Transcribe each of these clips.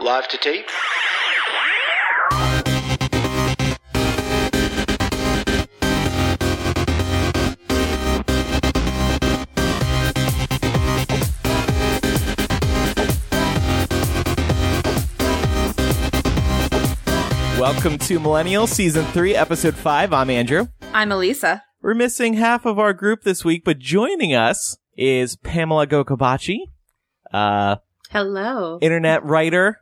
Live to tape. Welcome to Millennial Season 3, Episode 5. I'm Andrew. I'm Elisa. We're missing half of our group this week, but joining us is Pamela Gocobachi, uh, Hello. internet writer.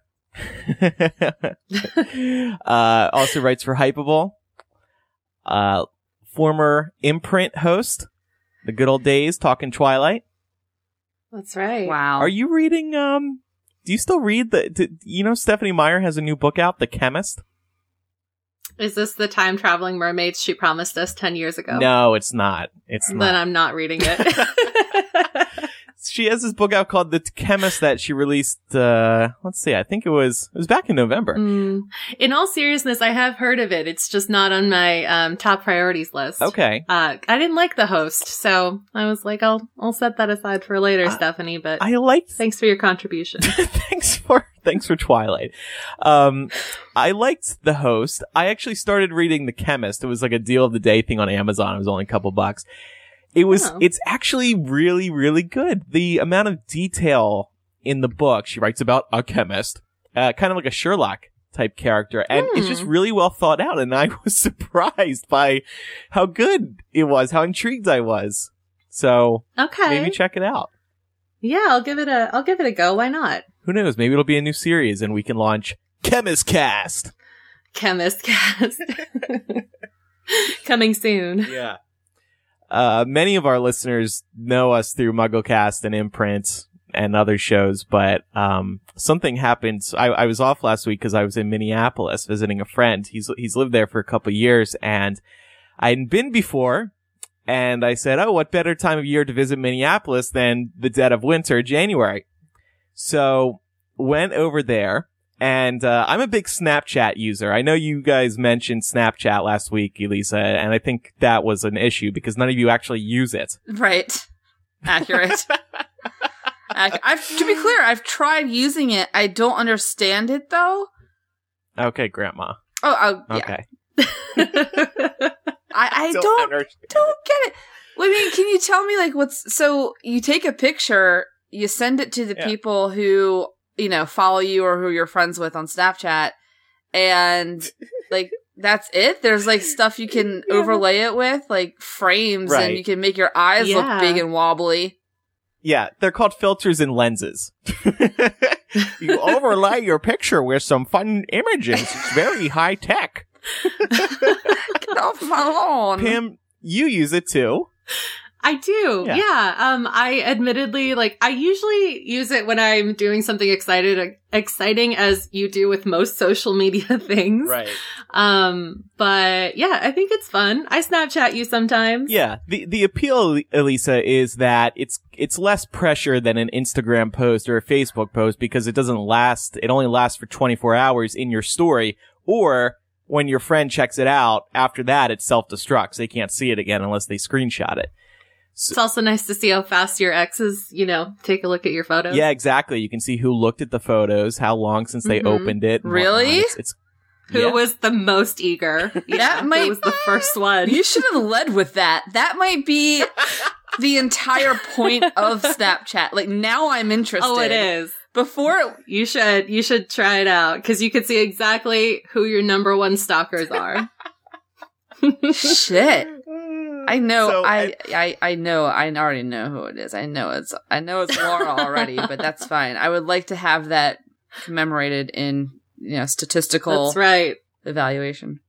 uh, also writes for Hypable. Uh, former imprint host, the good old days, talking Twilight. That's right. Wow. Are you reading, um, do you still read the, do, you know, Stephenie Meyer has a new book out, The Chemist? Is this the time traveling mermaids she promised us 10 years ago? No, it's not. It's not. Then. I'm not reading it. she has this book out called The Chemist that she released, uh, let's see, I think it was, it was back in November. Mm. In all seriousness, I have heard of it. It's just not on my um, top priorities list. Okay. Uh, I didn't like the host, so I was like, I'll I'll set that aside for later, Uh, Stephenie. But I liked thanks for your contribution. thanks for thanks for Twilight. Um, I liked the host. I actually started reading The Chemist. It was like a deal of the day thing on Amazon. It was only a couple bucks. It was. Oh. It's actually really really good. The amount of detail in the book. She writes about a chemist, uh, kind of like a Sherlock type character, and it's just Hmm. really well thought out. And I was surprised by how good it was, how intrigued I was. So Okay. maybe check it out. yeah, I'll give it a I'll give it a go. Why not? Who knows? Maybe it'll be a new series and we can launch Chemist Cast. Chemist cast coming soon. Yeah. Uh, many of our listeners know us through MuggleCast and Imprint and other shows, but um, something happened. I, I was off last week because I was in Minneapolis visiting a friend. He's he's lived there for a couple years, and I hadn't been before. And I said, "Oh, what better time of year to visit Minneapolis than the dead of winter, January?" So went over there, and uh, I'm a big Snapchat user. I know you guys mentioned Snapchat last week, Elisa, and I think that was an issue because none of you actually use it. Right. Accurate. Ac- I've, to be clear, I've tried using it. I don't understand it though. Okay, Grandma. Oh, oh yeah. Okay. I, I don't understand. don't get it. I mean, can you tell me like what's so you take a picture, you send it to the Yeah. people who, you know, follow you or who you're friends with on Snapchat and like that's it? There's like stuff you can overlay it with, like frames Right. and you can make your eyes look big and wobbly. Yeah, they're called filters and lenses. you overlay your picture with some fun images. It's very high tech. Get off my lawn. Pam, you use it too. I do. Yeah. Yeah. Um, I admittedly, like, I usually use it when I'm doing something excited, exciting as you do with most social media things. Right. Um, but yeah, I think it's fun. I Snapchat you sometimes. Yeah. The the appeal, Elisa, is that it's it's less pressure than an Instagram post or a Facebook post because it doesn't last. It only lasts for 24 hours in your story, or when your friend checks it out, after that it self destructs. They can't see it again unless they screenshot it. It's also nice to see how fast your exes, you know, take a look at your photos. Yeah, exactly. You can see who looked at the photos, how long since they Mhm. opened it. Really? It's, it's Who yeah. was the most eager? Yeah, might- who was the first one. You should have led with that. That might be the entire point of Snapchat. Like now I'm interested. oh, it is. Before You should you should try it out because you could see exactly who your number one stalkers are. shit. I know So, I, I I know I already know who it is. I know it's I know it's Laura already, but that's fine. I would like to have that commemorated in you know statistical That's right. evaluation.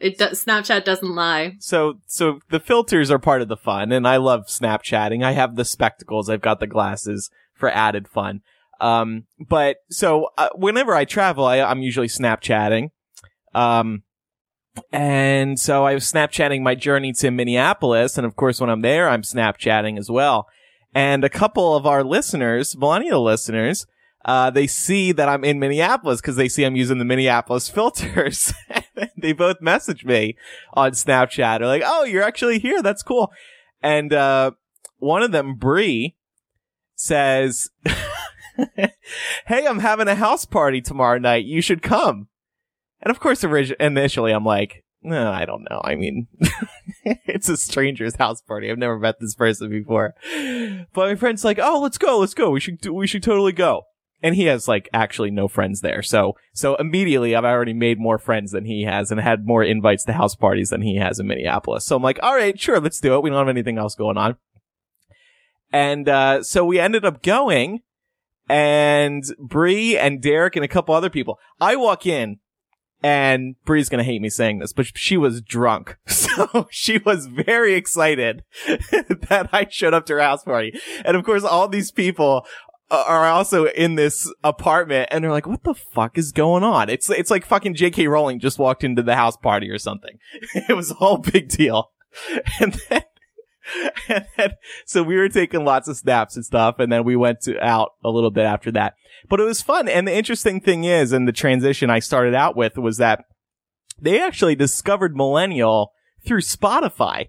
It does, Snapchat doesn't lie. So, so the filters are part of the fun, and I love Snapchatting. I have the spectacles, I've got the glasses for added fun. Um, but so uh, whenever I travel, I, I'm usually Snapchatting. Um, and so I was Snapchatting my journey to Minneapolis, and of course, when I'm there, I'm Snapchatting as well. And a couple of our listeners, millennial listeners, uh, they see that I'm in Minneapolis because they see I'm using the Minneapolis filters. they both message me on Snapchat. They're like, "Oh, you're actually here. That's cool." And uh, one of them, Bree, says, hey, I'm having a house party tomorrow night. You should come. And of course, orig- initially I'm like, no, I don't know. I mean, it's a stranger's house party. I've never met this person before. But my friend's like, oh, let's go, let's go. We should, do- we should totally go. And he has like actually no friends there. So, so immediately I've already made more friends than he has and had more invites to house parties than he has in Minneapolis. So I'm like, all right, sure, let's do it. We don't have anything else going on. And, uh, so we ended up going and Bree and Derek and a couple other people. I walk in and Bree's gonna hate me saying this, but she was drunk. So she was very excited that I showed up to her house party. And of course, all these people are also in this apartment and they're like, what the fuck is going on? It's, it's like fucking JK Rowling just walked into the house party or something. It was a whole big deal. And then, and then, so we were taking lots of snaps and stuff. And then we went to out a little bit after that, but it was fun. And the interesting thing is, and the transition I started out with was that they actually discovered Millennial through Spotify.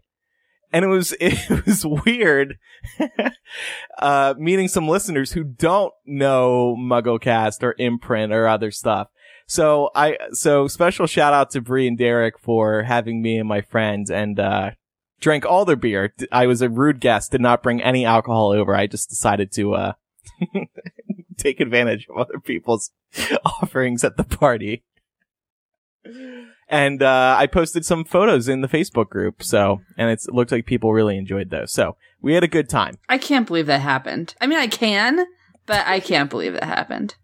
And it was, it was weird, uh, meeting some listeners who don't know MuggleCast or Imprint or other stuff. So I, so special shout out to Bree and Derek for having me and my friends and, uh, drank all their beer. I was a rude guest, did not bring any alcohol over. I just decided to, uh, take advantage of other people's offerings at the party. And, uh, I posted some photos in the Facebook group. So, and it's, it looked like people really enjoyed those. So we had a good time. I can't believe that happened. I mean, I can, but I can't believe that happened.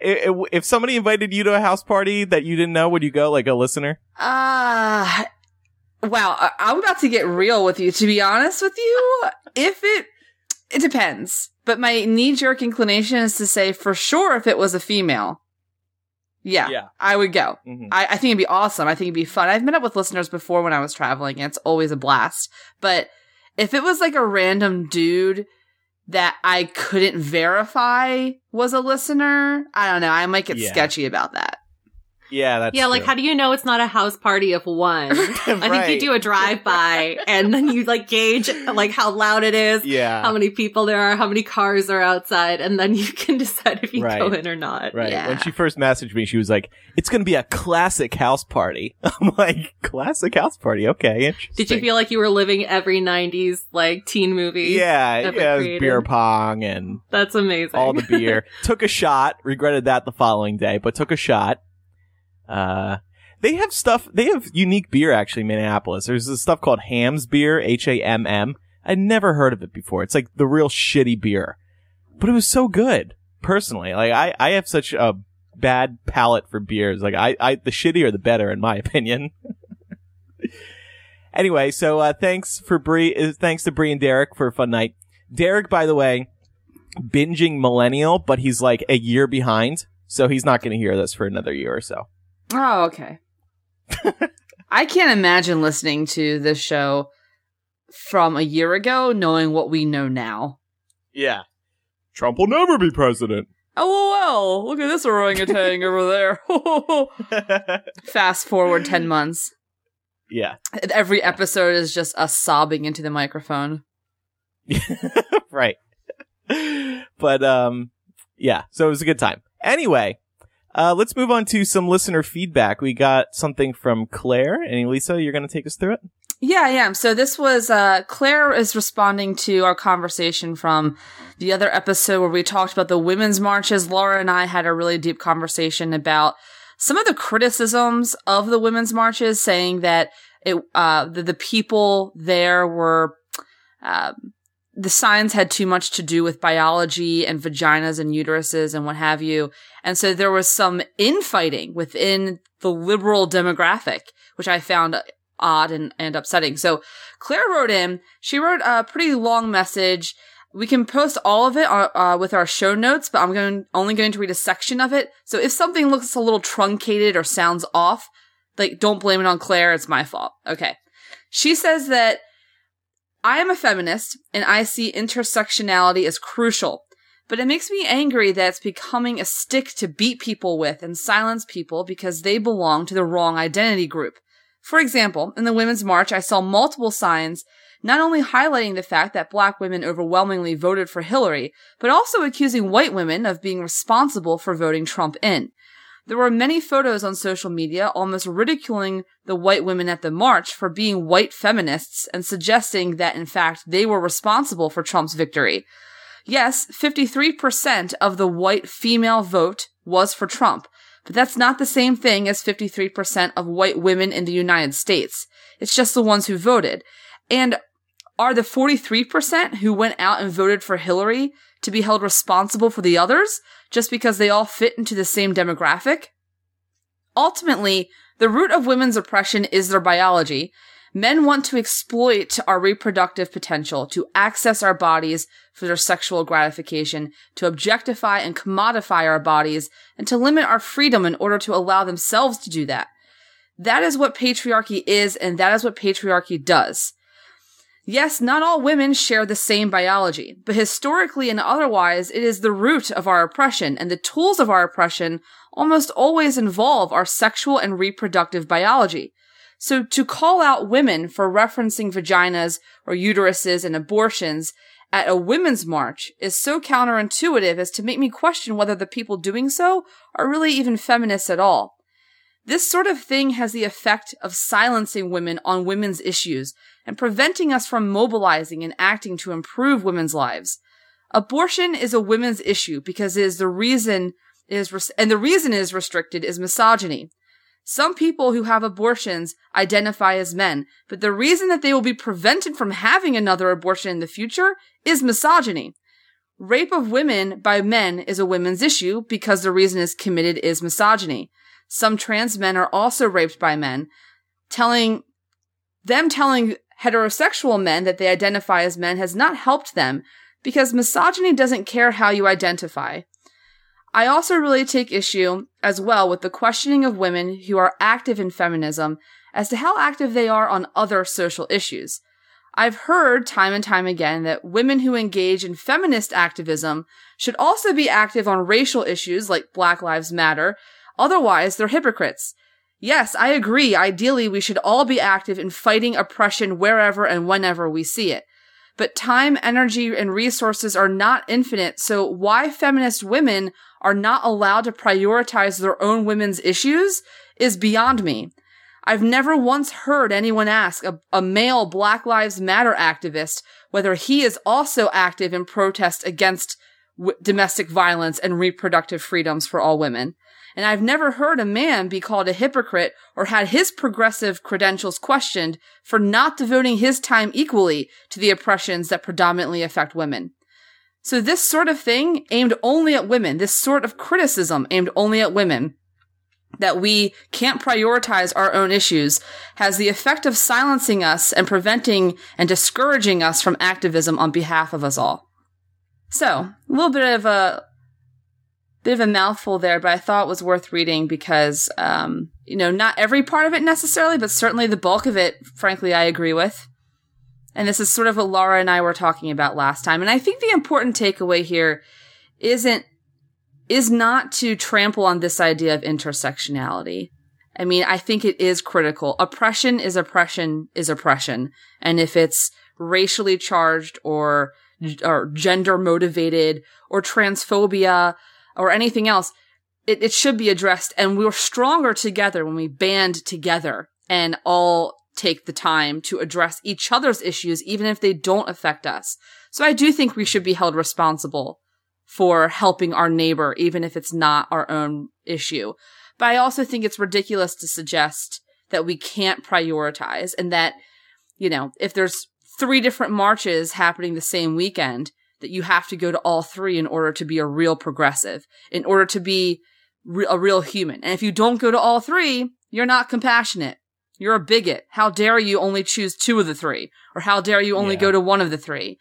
If somebody invited you to a house party that you didn't know, would you go like a listener? Uh wow, I'm about to get real with you. To be honest with you, if it it depends, but my knee jerk inclination is to say for sure if it was a female, yeah, Yeah. I would go. Mhm. I, I think it'd be awesome. I think it'd be fun. I've met up with listeners before when I was traveling, and it's always a blast. But if it was like a random dude that I couldn't verify was a listener, I don't know. I might get Yeah. sketchy about that. Yeah, that's yeah, like how do you know it's not a house party of one? I think you do a drive by and then you like gauge like how loud it is, Yeah. how many people there are, how many cars are outside, and then you can decide if you Right. go in or not. Right. Yeah. When she first messaged me, she was like, "It's going to be a classic house party." I'm like, "Classic house party? Okay, interesting." Did you feel like you were living every '90s like teen movie? Yeah, yeah, beer pong and that's amazing. all the beer. took a shot. Regretted that the following day, but took a shot. Uh, they have stuff. They have unique beer actually. in Minneapolis. There's this stuff called Hamm's beer. H A M M. I'd never heard of it before. It's like the real shitty beer, but it was so good. Personally, like I, I have such a bad palate for beers. Like I, I, the shittier the better, in my opinion. anyway, so uh, thanks for Bree. Uh, thanks to Bree and Derek for a fun night. Derek, by the way, binging Millennial, but he's like a year behind, so he's not going to hear this for another year or so. Oh, okay. I can't imagine listening to this show from a year ago knowing what we know now. Yeah. Trump will never be president. Oh, well, look at this orangutan over there. Fast forward 10 months. yeah. Every episode is just us sobbing into the microphone. right. But um yeah, so it was a good time. Anyway, uh let's move on to some listener feedback. We got something from Claire and Lisa, you're going to take us through it? Yeah, I am. So this was, uh, Claire is responding to our conversation from the other episode where we talked about the women's marches. Laura and I had a really deep conversation about some of the criticisms of the women's marches, saying that it, uh, the, the people there were, um, the signs had too much to do with biology and vaginas and uteruses and what have you. And so there was some infighting within the liberal demographic, which I found odd and, and upsetting. So Claire wrote in, she wrote a pretty long message. We can post all of it uh, uh, with our show notes, but I'm going only going to read a section of it. So if something looks a little truncated or sounds off, like don't blame it on Claire. It's my fault. Okay. She says that I am a feminist and I see intersectionality as crucial, but it makes me angry that it's becoming a stick to beat people with and silence people because they belong to the wrong identity group. For example, in the Women's March, I saw multiple signs not only highlighting the fact that black women overwhelmingly voted for Hillary, but also accusing white women of being responsible for voting Trump in. There were many photos on social media almost ridiculing the white women at the march for being white feminists and suggesting that in fact they were responsible for Trump's victory. Yes, 53% of the white female vote was for Trump, but that's not the same thing as 53% of white women in the United States. It's just the ones who voted. And are the 43% who went out and voted for Hillary to be held responsible for the others? Just because they all fit into the same demographic. Ultimately, the root of women's oppression is their biology. Men want to exploit our reproductive potential, to access our bodies for their sexual gratification, to objectify and commodify our bodies, and to limit our freedom in order to allow themselves to do that. That is what patriarchy is, and that is what patriarchy does. Yes, not all women share the same biology, but historically and otherwise, it is the root of our oppression, and the tools of our oppression almost always involve our sexual and reproductive biology. So to call out women for referencing vaginas or uteruses and abortions at a women's march is so counterintuitive as to make me question whether the people doing so are really even feminists at all. This sort of thing has the effect of silencing women on women's issues and preventing us from mobilizing and acting to improve women's lives. Abortion is a women's issue because it is the reason is res- and the reason it is restricted is misogyny. Some people who have abortions identify as men, but the reason that they will be prevented from having another abortion in the future is misogyny. Rape of women by men is a women's issue because the reason is committed is misogyny. Some trans men are also raped by men, telling them telling heterosexual men that they identify as men has not helped them because misogyny doesn't care how you identify. I also really take issue as well with the questioning of women who are active in feminism as to how active they are on other social issues. I've heard time and time again that women who engage in feminist activism should also be active on racial issues like Black Lives Matter Otherwise, they're hypocrites. Yes, I agree. Ideally, we should all be active in fighting oppression wherever and whenever we see it. But time, energy, and resources are not infinite, so why feminist women are not allowed to prioritize their own women's issues is beyond me. I've never once heard anyone ask a, a male Black Lives Matter activist whether he is also active in protest against w- domestic violence and reproductive freedoms for all women and I've never heard a man be called a hypocrite or had his progressive credentials questioned for not devoting his time equally to the oppressions that predominantly affect women. So this sort of thing aimed only at women, this sort of criticism aimed only at women, that we can't prioritize our own issues has the effect of silencing us and preventing and discouraging us from activism on behalf of us all. So, a little bit of a bit of a mouthful there, but I thought it was worth reading because, um, you know, not every part of it necessarily, but certainly the bulk of it, frankly, I agree with. And this is sort of what Laura and I were talking about last time. And I think the important takeaway here isn't, is not to trample on this idea of intersectionality. I mean, I think it is critical. Oppression is oppression is oppression. And if it's racially charged or, or gender motivated or transphobia or anything else, it, it should be addressed. And we're stronger together when we band together and all take the time to address each other's issues, even if they don't affect us. So I do think we should be held responsible for helping our neighbor, even if it's not our own issue. But I also think it's ridiculous to suggest that we can't prioritize and that, you know, if there's three different marches happening the same weekend, that you have to go to all three in order to be a real progressive, in order to be re- a real human. And if you don't go to all three, you're not compassionate. You're a bigot. How dare you only choose two of the three? Or how dare you only yeah. go to one of the three?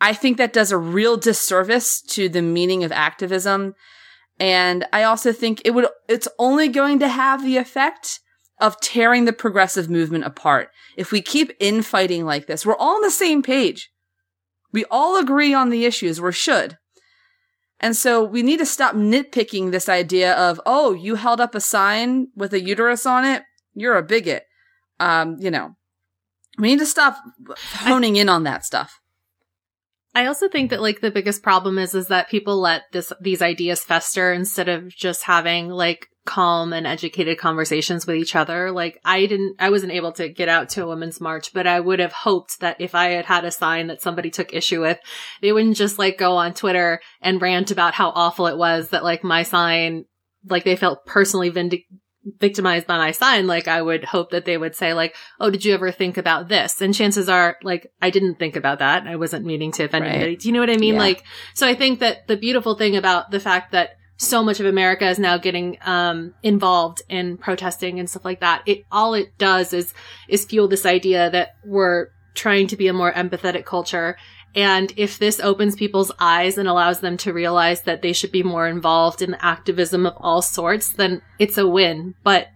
I think that does a real disservice to the meaning of activism. And I also think it would, it's only going to have the effect of tearing the progressive movement apart. If we keep infighting like this, we're all on the same page. We all agree on the issues, or should. And so we need to stop nitpicking this idea of, oh, you held up a sign with a uterus on it. You're a bigot. Um, you know, We need to stop honing in on that stuff. I also think that like the biggest problem is is that people let this these ideas fester instead of just having like calm and educated conversations with each other. Like I didn't I wasn't able to get out to a women's march, but I would have hoped that if I had had a sign that somebody took issue with, they wouldn't just like go on Twitter and rant about how awful it was that like my sign like they felt personally vindic- victimized by my sign, like I would hope that they would say like, "Oh, did you ever think about this?" And chances are, like, I didn't think about that. I wasn't meaning to offend Right. anybody. Do you know what I mean? Yeah. Like, so I think that the beautiful thing about the fact that so much of America is now getting um, involved in protesting and stuff like that. It all it does is is fuel this idea that we're trying to be a more empathetic culture. And if this opens people's eyes and allows them to realize that they should be more involved in activism of all sorts, then it's a win. But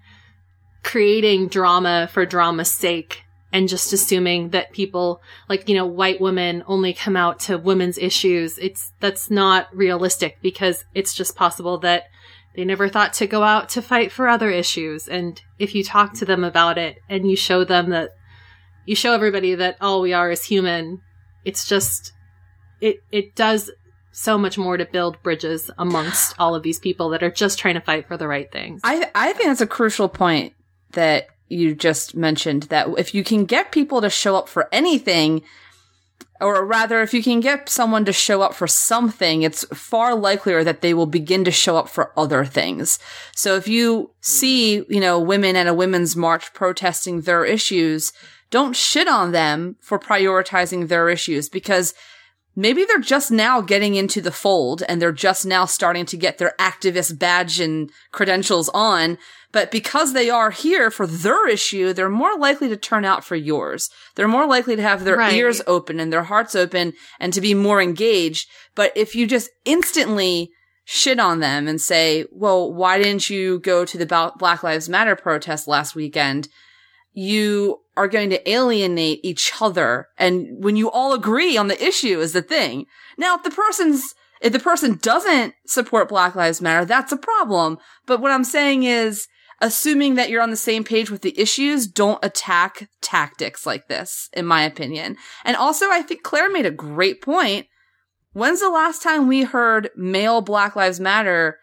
creating drama for drama's sake and just assuming that people like, you know, white women only come out to women's issues, it's, that's not realistic because it's just possible that they never thought to go out to fight for other issues. And if you talk to them about it and you show them that, you show everybody that all we are is human, it's just, it, it does so much more to build bridges amongst all of these people that are just trying to fight for the right things. I I think that's a crucial point that you just mentioned that if you can get people to show up for anything or rather if you can get someone to show up for something it's far likelier that they will begin to show up for other things. So if you hmm. see, you know, women at a women's march protesting their issues, don't shit on them for prioritizing their issues because maybe they're just now getting into the fold and they're just now starting to get their activist badge and credentials on. But because they are here for their issue, they're more likely to turn out for yours. They're more likely to have their Right. ears open and their hearts open and to be more engaged. But if you just instantly shit on them and say, well, why didn't you go to the Black Lives Matter protest last weekend? you are going to alienate each other. And when you all agree on the issue is the thing. Now, if the person's, if the person doesn't support Black Lives Matter, that's a problem. But what I'm saying is, assuming that you're on the same page with the issues, don't attack tactics like this, in my opinion. And also, I think Claire made a great point. When's the last time we heard male Black Lives Matter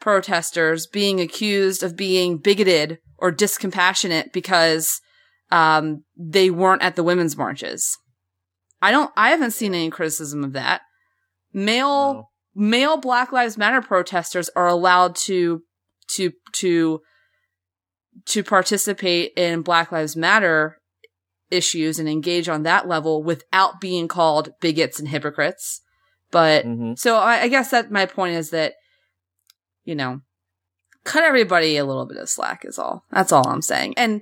protesters being accused of being bigoted or discompassionate because um, they weren't at the women's marches. I don't. I haven't seen any criticism of that. Male No. male Black Lives Matter protesters are allowed to to to to participate in Black Lives Matter issues and engage on that level without being called bigots and hypocrites. But Mhm. so I, I guess that my point is that, you know, cut everybody a little bit of slack is all. That's all I'm saying. And,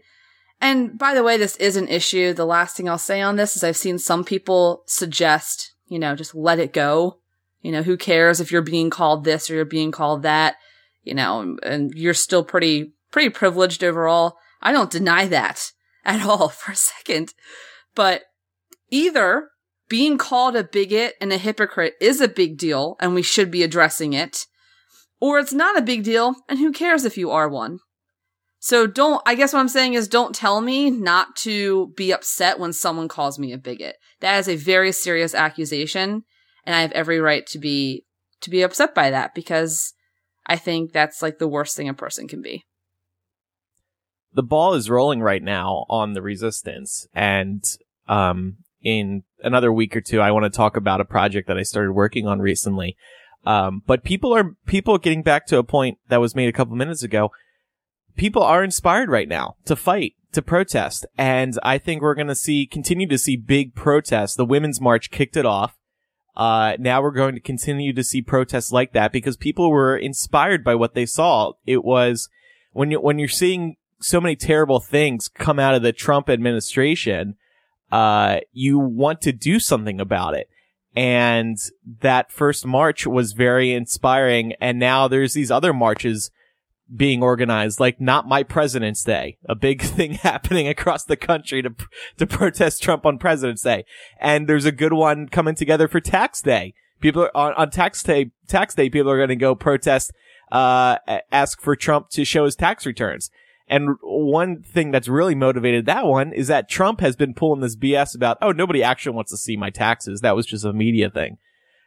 and by the way, this is an issue. The last thing I'll say on this is I've seen some people suggest, you know, just let it go. You know, who cares if you're being called this or you're being called that, you know, and you're still pretty, pretty privileged overall. I don't deny that at all for a second. But either being called a bigot and a hypocrite is a big deal and we should be addressing it, or it's not a big deal and who cares if you are one. So don't, I guess what I'm saying is don't tell me not to be upset when someone calls me a bigot. That is a very serious accusation and I have every right to be, to be upset by that because I think that's like the worst thing a person can be. the ball is rolling right now on the resistance and um in another week or two i want to talk about a project that i started working on recently um but people are people getting back to a point that was made a couple minutes ago people are inspired right now to fight to protest and i think we're going to see continue to see big protests the women's march kicked it off uh, now we're going to continue to see protests like that because people were inspired by what they saw. It was when you when you're seeing so many terrible things come out of the Trump administration, uh, you want to do something about it. And that first march was very inspiring. And now there's these other marches being organized, like not my President's Day, a big thing happening across the country to, to protest Trump on President's Day. And there's a good one coming together for tax day. People are, on, on tax day, tax day, people are going to go protest, uh, ask for Trump to show his tax returns. And one thing that's really motivated that one is that Trump has been pulling this BS about, oh, nobody actually wants to see my taxes. That was just a media thing.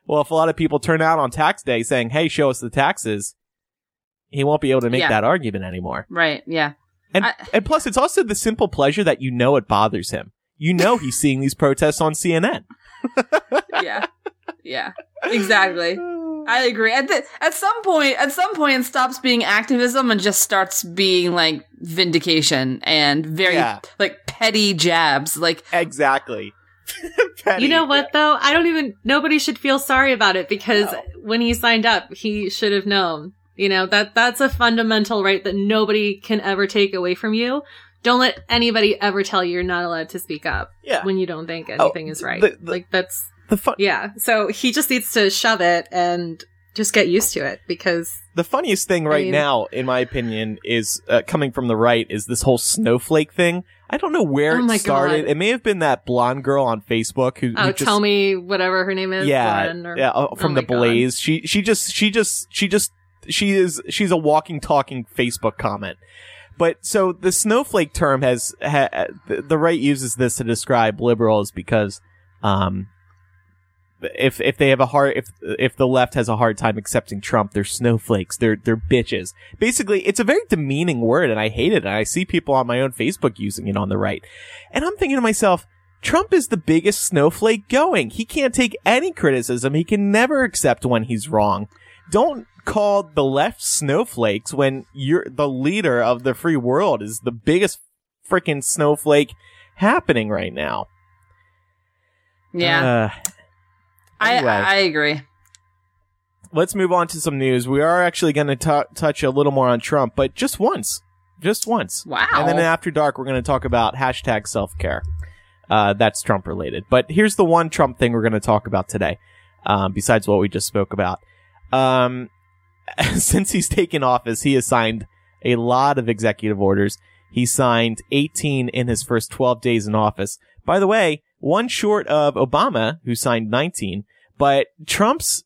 Well, if a lot of people turn out on tax day saying, hey, show us the taxes, he won't be able to make Yeah. that argument anymore. Right. Yeah. And, I- and plus, it's also the simple pleasure that you know it bothers him. You know he's seeing these protests on CNN. Yeah. Yeah. Exactly. I agree. At the, at some point, at some point, it stops being activism and just starts being like vindication and very Yeah. like petty jabs. Like, Exactly. Petty. You know what though? I don't even nobody should feel sorry about it because No. when he signed up, he should have known. You know, that that's a fundamental right that nobody can ever take away from you. Don't let anybody ever tell you you're not allowed to speak up Yeah. when you don't think anything is right. the- the- like that's The fun- yeah. So he just needs to shove it and just get used to it because The funniest thing right mean- now, in my opinion, is uh, coming from the right is this whole snowflake thing. I don't know where Oh it started. God. It may have been that blonde girl on Facebook who, oh, who just, tell me whatever her name is. yeah, or- yeah, uh, from oh the my God. Blaze. She she just she just she just she is she's a walking talking Facebook comment. But so the snowflake term has ha, the, the right uses this to describe liberals because um if if they have a hard if if the left has a hard time accepting Trump, they're snowflakes. They're they're bitches. Basically, it's a very demeaning word, and I hate it. And I see people on my own Facebook using it on the right, and I'm thinking to myself, Trump is the biggest snowflake going. He can't take any criticism. He can never accept when he's wrong. Don't call the left snowflakes when you're the leader of the free world is the biggest freaking snowflake happening right now. yeah, Uh, I, anyway. I, I agree. let's move on to some news. We are actually going to touch a little more on Trump, but just once, just once. Wow. And then after dark, we're going to talk about hashtag self care. Uh, that's Trump related. But here's the one Trump thing we're going to talk about today, um, besides what we just spoke about. Um, since he's taken office, he has signed a lot of executive orders. He signed 18 in his first 12 days in office. By the way, one short of Obama, who signed 19. But Trump's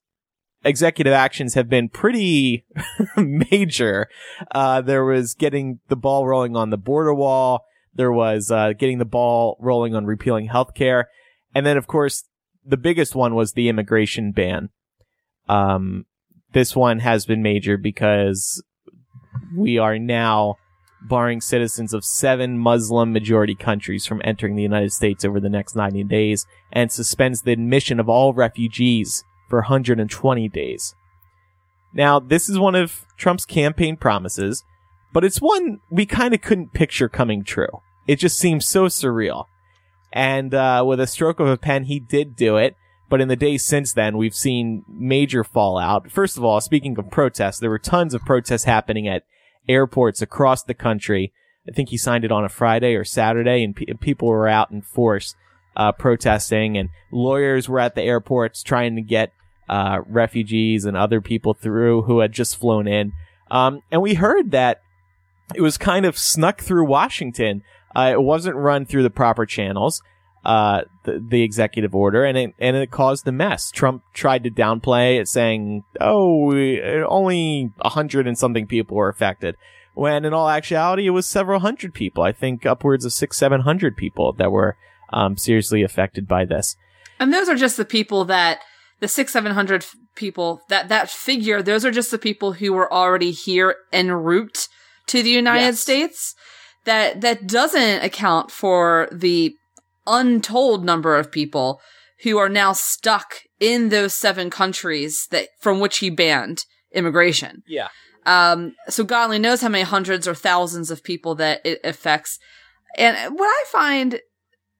executive actions have been pretty major. Uh, there was getting the ball rolling on the border wall. There was uh, getting the ball rolling on repealing healthcare, and then of course the biggest one was the immigration ban. Um, this one has been major because we are now barring citizens of seven Muslim majority countries from entering the United States over the next 90 days and suspends the admission of all refugees for 120 days. Now, this is one of Trump's campaign promises, but it's one we kind of couldn't picture coming true. It just seems so surreal. And uh, with a stroke of a pen, he did do it. But in the days since then, we've seen major fallout. First of all, speaking of protests, there were tons of protests happening at airports across the country. I think he signed it on a Friday or Saturday, and pe- people were out in force uh, protesting, and lawyers were at the airports trying to get uh, refugees and other people through who had just flown in. Um, and we heard that it was kind of snuck through Washington. Uh, it wasn't run through the proper channels, uh, the, the executive order, and it, and it caused a mess. Trump tried to downplay it, saying, oh, only a hundred and something people were affected. When in all actuality, it was several hundred people. I think upwards of six, seven hundred people that were um, seriously affected by this. And those are just the people that the six, seven hundred people that that figure. Those are just the people who were already here en route to the United Yes. States. That that doesn't account for the untold number of people who are now stuck in those seven countries that from which he banned immigration. Yeah. Um, so God only knows how many hundreds or thousands of people that it affects. And what I find,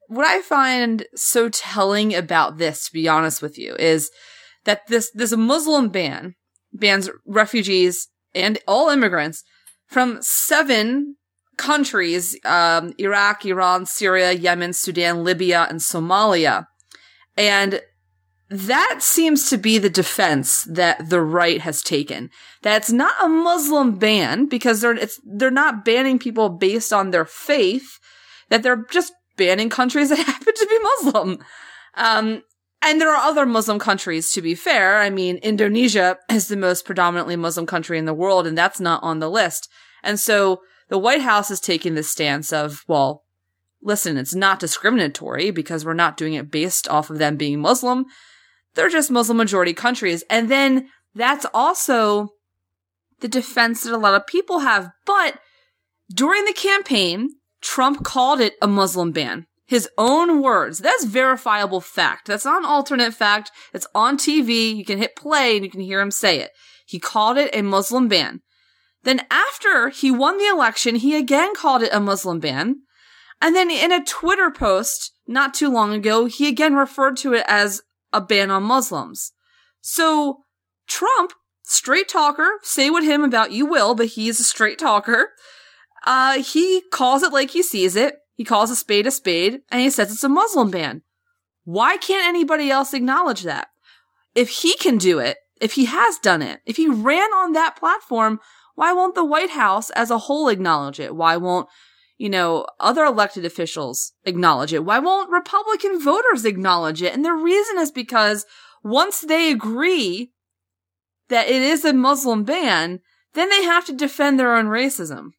what I find so telling about this, to be honest with you, is that this, this Muslim ban bans refugees and all immigrants from seven countries, um, Iraq, Iran, Syria, Yemen, Sudan, Libya, and Somalia. And that seems to be the defense that the right has taken. That's not a Muslim ban because they're it's they're not banning people based on their faith. That they're just banning countries that happen to be Muslim. Um, and there are other Muslim countries, to be fair. I mean, Indonesia is the most predominantly Muslim country in the world, and that's not on the list. And so the White House is taking this stance of, well, listen, it's not discriminatory because we're not doing it based off of them being Muslim. They're just Muslim majority countries. And then that's also the defense that a lot of people have. But during the campaign, Trump called it a Muslim ban. His own words. That's verifiable fact. That's not an alternate fact. It's on TV. You can hit play and you can hear him say it. He called it a Muslim ban. Then after he won the election, he again called it a Muslim ban. And then in a Twitter post not too long ago, he again referred to it as a ban on Muslims. So Trump, straight talker, say what him about you will, but he's a straight talker. Uh, he calls it like he sees it. He calls a spade a spade and he says it's a Muslim ban. Why can't anybody else acknowledge that? If he can do it, if he has done it, if he ran on that platform, why won't the White House as a whole acknowledge it? Why won't you know, other elected officials acknowledge it? Why won't Republican voters acknowledge it? And the reason is because once they agree that it is a Muslim ban, then they have to defend their own racism.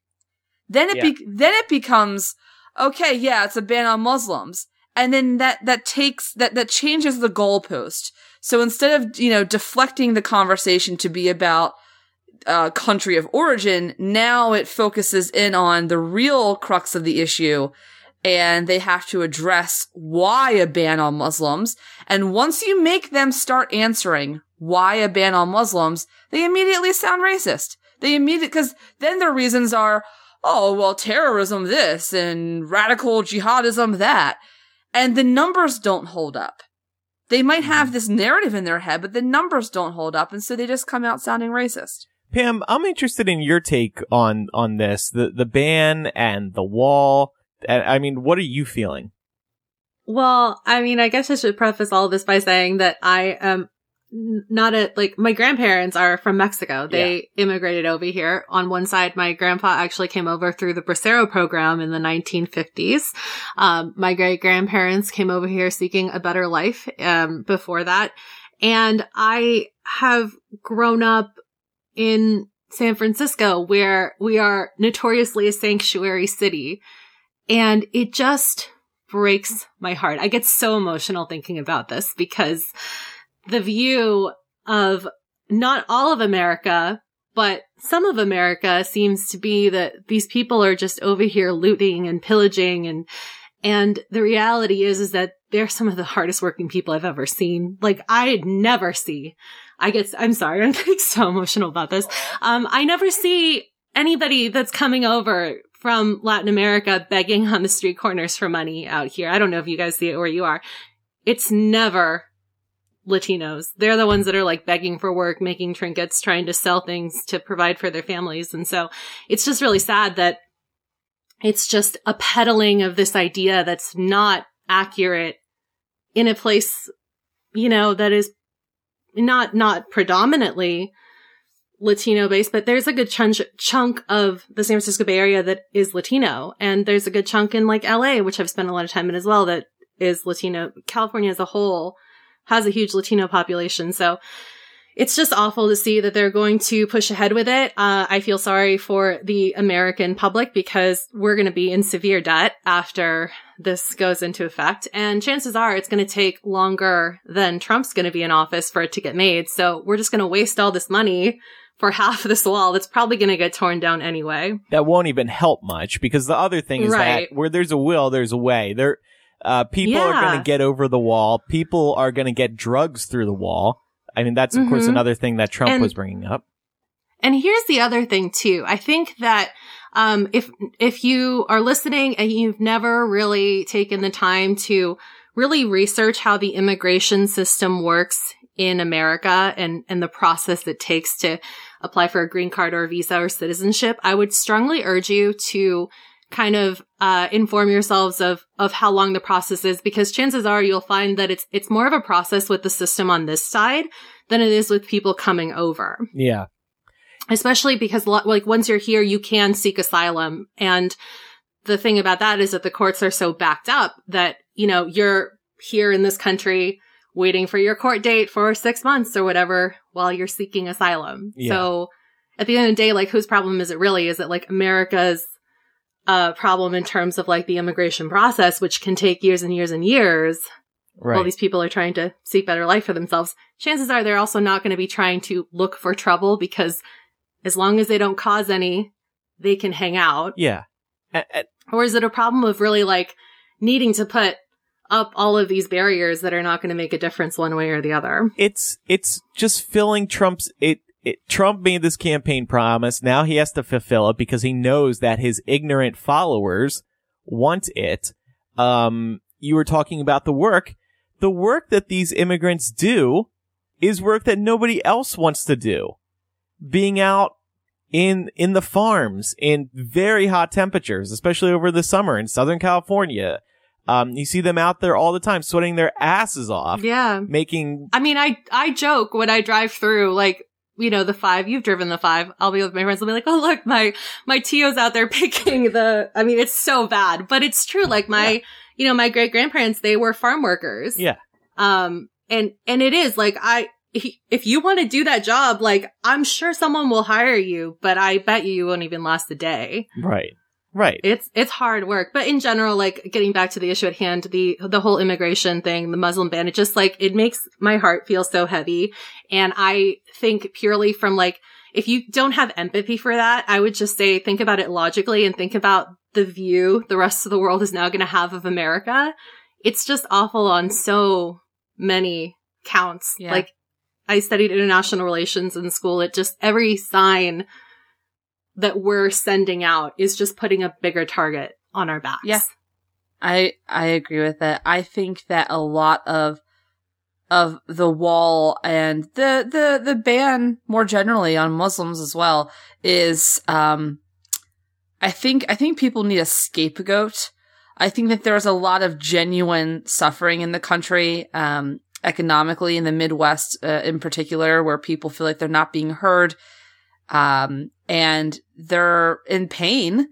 Then it Yeah. be- then it becomes okay, yeah, it's a ban on Muslims. And then that that takes that that changes the goalpost. So instead of, you know, deflecting the conversation to be about uh, country of origin, now it focuses in on the real crux of the issue and they have to address why a ban on Muslims. And once you make them start answering why a ban on Muslims, they immediately sound racist. They immediately, cause then their reasons are, oh, well, terrorism this and radical jihadism that. And the numbers don't hold up. They might have this narrative in their head, but the numbers don't hold up. And so they just come out sounding racist. Pam, I'm interested in your take on on this, the the ban and the wall. I mean, what are you feeling? Well, I mean, I guess I should preface all this by saying that I am not a, like, my grandparents are from Mexico. They immigrated over here. On one side, my grandpa actually came over through the Bracero program in the 1950s. Um, my great grandparents came over here seeking a better life, um, before that. And I have grown up in San Francisco where we are notoriously a sanctuary city. And it just breaks my heart. I get so emotional thinking about this because the view of not all of America, but some of America seems to be that these people are just over here looting and pillaging and and the reality is is that they're some of the hardest working people I've ever seen. Like I'd never see I get I'm sorry, I'm getting so emotional about this. Um I never see anybody that's coming over from Latin America begging on the street corners for money out here. I don't know if you guys see it where you are. It's never Latinos. They're the ones that are like begging for work, making trinkets, trying to sell things to provide for their families. And so it's just really sad that it's just a peddling of this idea that's not accurate in a place, you know, that is not, not predominantly Latino based, but there's a good chunk, chunk of the San Francisco Bay Area that is Latino. And there's a good chunk in like LA, which I've spent a lot of time in as well, that is Latino. California as a whole has a huge Latino population. So it's just awful to see that they're going to push ahead with it. Uh, I feel sorry for the American public because we're going to be in severe debt after this goes into effect. And chances are it's going to take longer than Trump's going to be in office for it to get made. So we're just going to waste all this money for half of this wall that's probably going to get torn down anyway. That won't even help much because the other thing is Right. that where there's a will, there's a way. There, uh, people are going to get over the wall. People are going to get drugs through the wall. I mean, that's of course Mhm. another thing that Trump And- was bringing up. And here's the other thing too. I think that um, if if you are listening and you've never really taken the time to really research how the immigration system works in America and and the process it takes to apply for a green card or a visa or citizenship, I would strongly urge you to kind of uh, inform yourselves of of how long the process is because chances are you'll find that it's it's more of a process with the system on this side than it is with people coming over Yeah. Especially because like once you're here you can seek asylum and the thing about that is that the courts are so backed up that you know you're here in this country waiting for your court date for 6 months or whatever while you're seeking asylum Yeah. so at the end of the day like whose problem is it really is it like america's a problem in terms of like the immigration process, which can take years and years and years. Right. While these people are trying to seek better life for themselves, chances are they're also not going to be trying to look for trouble because as long as they don't cause any, they can hang out. yeah. Or is it a problem of really like needing to put up all of these barriers that are not going to make a difference one way or the other? it's it's just filling Trump's it, it Trump made this campaign promise. Now he has to fulfill it because he knows that his ignorant followers want it. Um, you were talking about the work. The work that these immigrants do is work that nobody else wants to do. Being out in in the farms in very hot temperatures, especially over the summer in Southern California. Um, you see them out there all the time, sweating their asses off, Yeah. making I mean, I, I joke when I drive through, like, you know, the five, you've driven the five. I'll be with my friends. I'll be like, oh, look, my, my Tio's out there picking the, I mean, it's so bad, but it's true. Like my, you know, my great grandparents, they were farm workers. Yeah. Um, and, and it is like, I, if you want to do that job, like, I'm sure someone will hire you, but I bet you you won't even last a day. right, right. It's it's hard work, but in general, like getting back to the issue at hand, the the whole immigration thing, the Muslim ban, it just like it makes my heart feel so heavy. And I think purely from like if you don't have empathy for that, I would just say think about it logically and think about the view the rest of the world is now going to have of America. It's just awful on so many counts. Yeah. Like I studied international relations in school. It just every sign that we're sending out is just putting a bigger target on our backs. Yeah. I I agree with that. I think that a lot of of the wall and the the the ban more generally on Muslims as well is um I think I think people need a scapegoat. I think that there's a lot of genuine suffering in the country um economically in the Midwest uh, in particular where people feel like they're not being heard um and they're in pain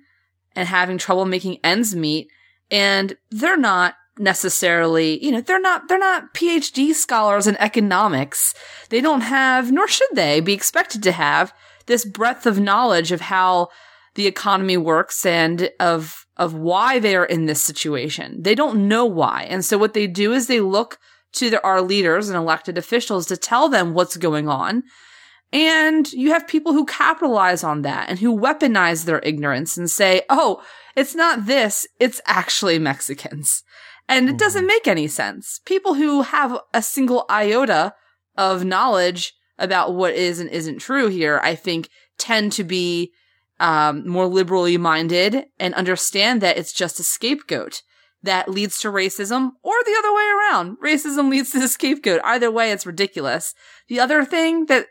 and having trouble making ends meet and they're not necessarily, you know, they're not, they're not PhD scholars in economics. They don't have, nor should they be expected to have this breadth of knowledge of how the economy works and of, of why they're in this situation. They don't know why. And so what they do is they look to their, our leaders and elected officials to tell them what's going on. And you have people who capitalize on that and who weaponize their ignorance and say, oh, it's not this, it's actually Mexicans. And it doesn't make any sense. People who have a single iota of knowledge about what is and isn't true here, I think tend to be um, more liberally minded and understand that it's just a scapegoat that leads to racism or the other way around. Racism leads to the scapegoat. Either way, it's ridiculous. The other thing that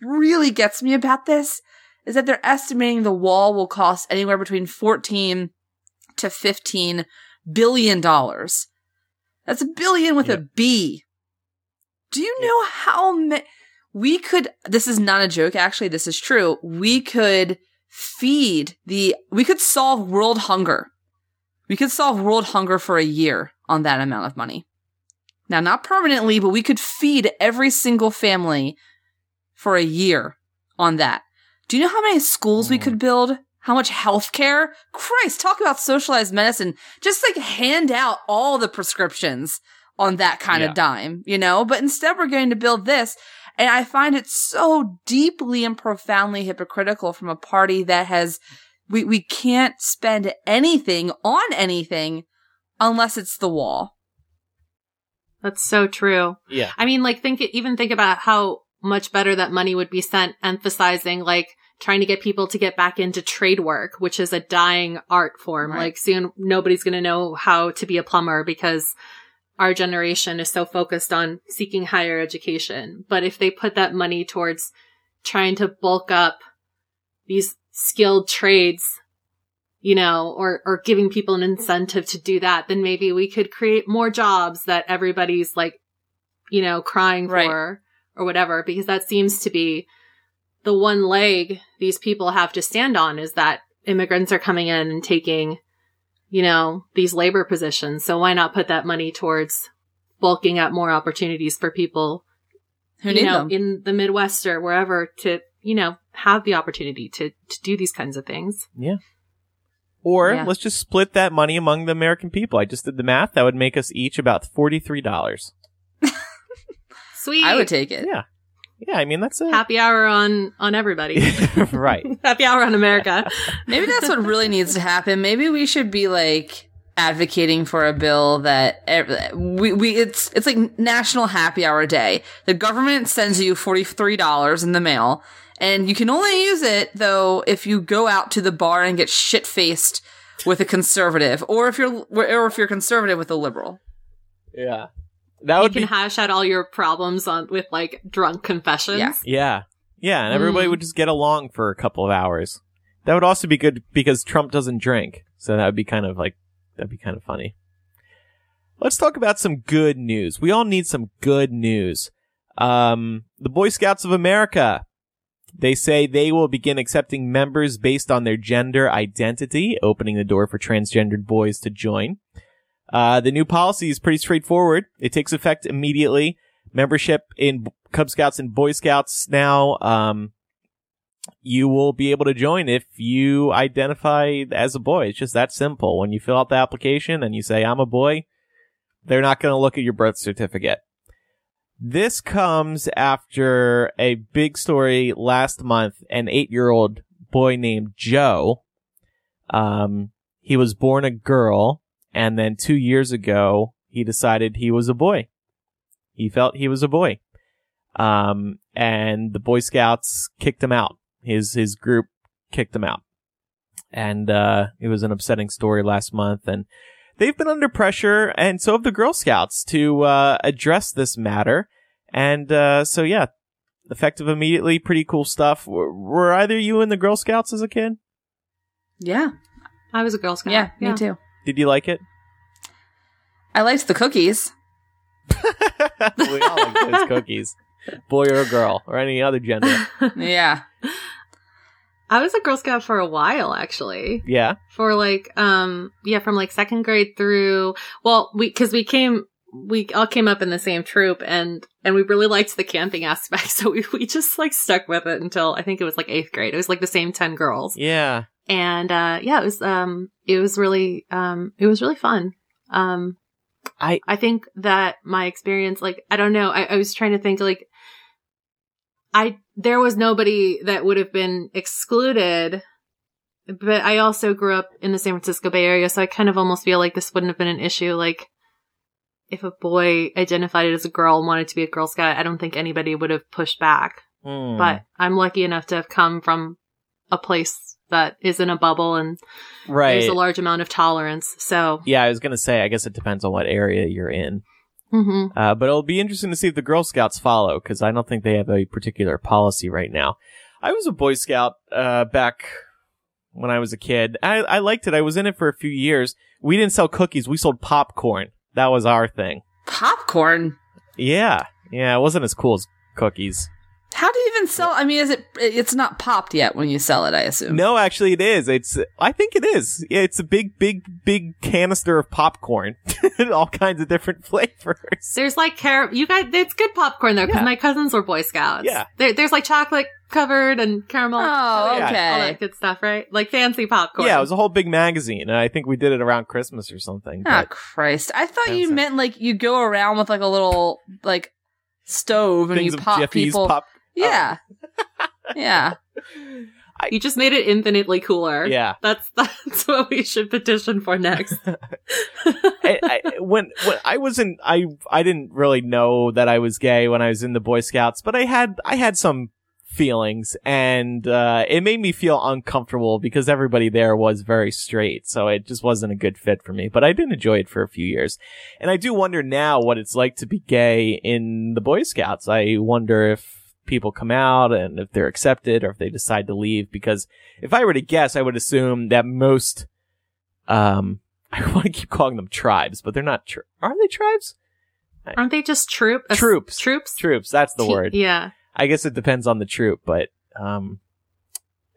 really gets me about this is that they're estimating the wall will cost anywhere between 14 to 15 billion dollars. That's a billion with a B. Do you know how many we could this is not a joke actually this is true. We could feed the we could solve world hunger. We could solve world hunger for a year on that amount of money. Now not permanently, but we could feed every single family for a year on that. Do you know how many schools we hmm. could build? How much health care? Christ, talk about socialized medicine. Just like hand out all the prescriptions on that kind Yeah. of dime, you know? But instead we're going to build this. And I find it so deeply and profoundly hypocritical from a party that has, we, we can't spend anything on anything unless it's the wall. That's so true. Yeah. I mean, like think even think about how much better that money would be spent emphasizing like trying to get people to get back into trade work, which is a dying art form. Right. Like soon nobody's going to know how to be a plumber because our generation is so focused on seeking higher education. But if they put that money towards trying to bulk up these skilled trades, you know, or, or giving people an incentive to do that, then maybe we could create more jobs that everybody's like, you know, crying Right. for or whatever, because that seems to be the one leg these people have to stand on is that immigrants are coming in and taking, you know, these labor positions. So why not put that money towards bulking up more opportunities for people, Who you need know, them? in the Midwest or wherever to, you know, have the opportunity to, to do these kinds of things. Yeah. Or Yeah. let's just split that money among the American people. I just did the math. That would make us each about $43. Sweet. I would take it. Yeah. Yeah, I mean, that's a. happy hour on on everybody. right. happy hour on America. Maybe that's what really needs to happen. Maybe we should be like advocating for a bill that ev- we, we it's it's like National Happy Hour Day. The government sends you forty three dollars in the mail, and you can only use it though if you go out to the bar and get shit faced with a conservative, or if you're or if you're conservative with a liberal. Yeah. That would You can be. hash out all your problems on with like drunk confessions. Yeah. yeah. Yeah, and everybody Mm. would just get along for a couple of hours. That would also be good because Trump doesn't drink. So that would be kind of like, that'd be kind of funny. Let's talk about some good news. We all need some good news. Um, the Boy Scouts of America. They say they will begin accepting members based on their gender identity, opening the door for transgendered boys to join. Uh, the new policy is pretty straightforward. It takes effect immediately. Membership in Cub Scouts and Boy Scouts now, um, you will be able to join if you identify as a boy. It's just that simple. When you fill out the application and you say, I'm a boy, they're not going to look at your birth certificate. This comes after a big story last month. An eight year old boy named Joe, um, he was born a girl and then two years ago, he decided he was a boy. He felt he was a boy. Um, and the Boy Scouts kicked him out. His, his group kicked him out. And, uh, it was an upsetting story last month and they've been under pressure and so have the Girl Scouts to, uh, address this matter. And, uh, so yeah, effective immediately, pretty cool stuff. Were, were either you in the Girl Scouts as a kid? Yeah, I was a Girl Scout. yeah, me too. Did you like it? I liked the cookies. we all like those cookies. Boy or girl, or any other gender. Yeah, I was a Girl Scout for a while, actually. Yeah. For like, um, yeah, from like second grade through, well, we, cause we came, we all came up in the same troop and, and we really liked the camping aspect. So we, we just like stuck with it until I think it was like eighth grade. It was like the same 10 girls. Yeah. And, uh, yeah, it was, um, it was really, um, it was really fun. Um, I- I think that my experience, like, I don't know, I, I was trying to think, like, I, there was nobody that would have been excluded, but I also grew up in the San Francisco Bay Area, so I kind of almost feel like this wouldn't have been an issue. Like, if a boy identified as a girl and wanted to be a Girl Scout, I don't think anybody would have pushed back. Hmm. But I'm lucky enough to have come from a place that is in a bubble and right. there's a large amount of tolerance. So, yeah, I was gonna say. I guess it depends on what area you're in. Hmm Uh, but it'll be interesting to see if the Girl Scouts follow because I don't think they have a particular policy right now. I was a Boy Scout uh, back when I was a kid. I, I liked it. I was in it for a few years. We didn't sell cookies. We sold popcorn. That was our thing. popcorn. Yeah. Yeah. It wasn't as cool as cookies. How do you even sell? I mean, is it? It's not popped yet when you sell it. I assume. No, actually, it is. It's. I think it is. Yeah, It's a big, big, big canister of popcorn, all kinds of different flavors. there's like car- you guys, it's good popcorn though, because Yeah. my cousins were Boy Scouts. Yeah. There, there's like chocolate covered and caramel. Oh, okay. All that good stuff, right? Like fancy popcorn. Yeah, it was a whole big magazine, and I think we did it around Christmas or something. Ah, But Christ! I thought you meant like you go around with like a little like stove and things you pop Jiffy's people. pop. Yeah, yeah. You just made it infinitely cooler. Yeah. That's that's what we should petition for next. I, I, when when I wasn't, I I didn't really know that I was gay when I was in the Boy Scouts, but I had I had some feelings, and uh, it made me feel uncomfortable because everybody there was very straight, so it just wasn't a good fit for me. But I did enjoy it for a few years, and I do wonder now what it's like to be gay in the Boy Scouts. I wonder if people come out and if they're accepted or if they decide to leave because if I were to guess, I would assume that most um I want to keep calling them tribes, but they're not. Tri- are they tribes? Aren't they just troop Troops. Troops. Troops. That's the T- word. Yeah. I guess it depends on the troop, but um,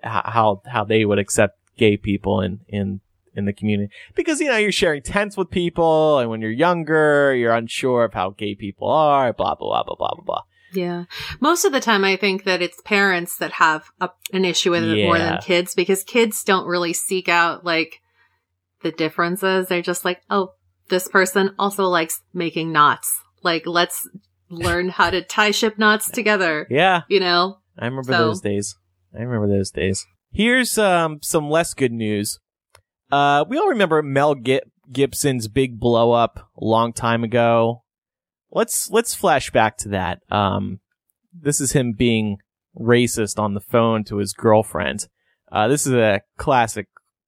how how they would accept gay people in in in the community because you know you're sharing tents with people, and when you're younger, you're unsure of how gay people are. Blah blah blah blah blah blah blah. Yeah. Most of the time, I think that it's parents that have a, an issue with it more than kids because kids don't really seek out like the differences. They're just like, oh, this person also likes making knots. Like, let's learn how to tie ship knots together. Yeah, You know? I remember So- those days. I remember those days. Here's um some less good news. Uh, we all remember Mel Gi- Gibson's big blow up a long time ago. Let's let's flash back to that. Um, this is him being racist on the phone to his girlfriend. Uh, this is a classic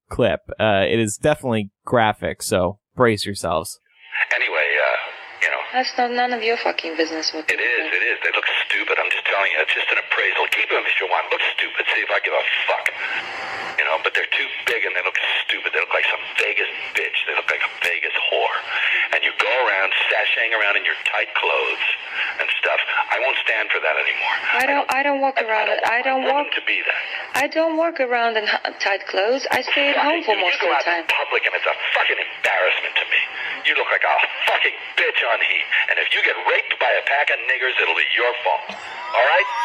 clip. Uh, it is definitely graphic, so brace yourselves. Anyway, uh, you know, That's not none of your fucking business. What it is, it is. They look stupid. I'm just telling you. It's just an appraisal. Keep them if you want. Look stupid. See if I give a fuck. You know, but they're too big and they look stupid. They look like some Vegas bitch. They look like a Vegas whore. And you go around sashaying around in your tight clothes and stuff. I won't stand for that anymore. I don't. I don't walk I, around. I don't, I don't want walk. to be that. I don't walk around in tight clothes. I stay at home for most of the time. public and it's a fucking embarrassment to me. You look like a fucking bitch on heat. And if you get raped by a pack of niggers, it'll be your fault. All right?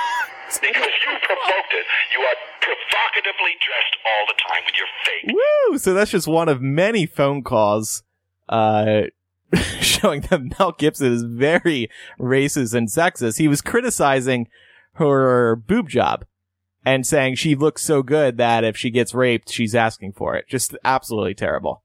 Because you provoked it. You are provocatively dressed all the time with your fake. Woo! So that's just one of many phone calls, uh, showing that Mel Gibson is very racist and sexist. He was criticizing her boob job and saying she looks so good that if she gets raped, she's asking for it. Just absolutely terrible.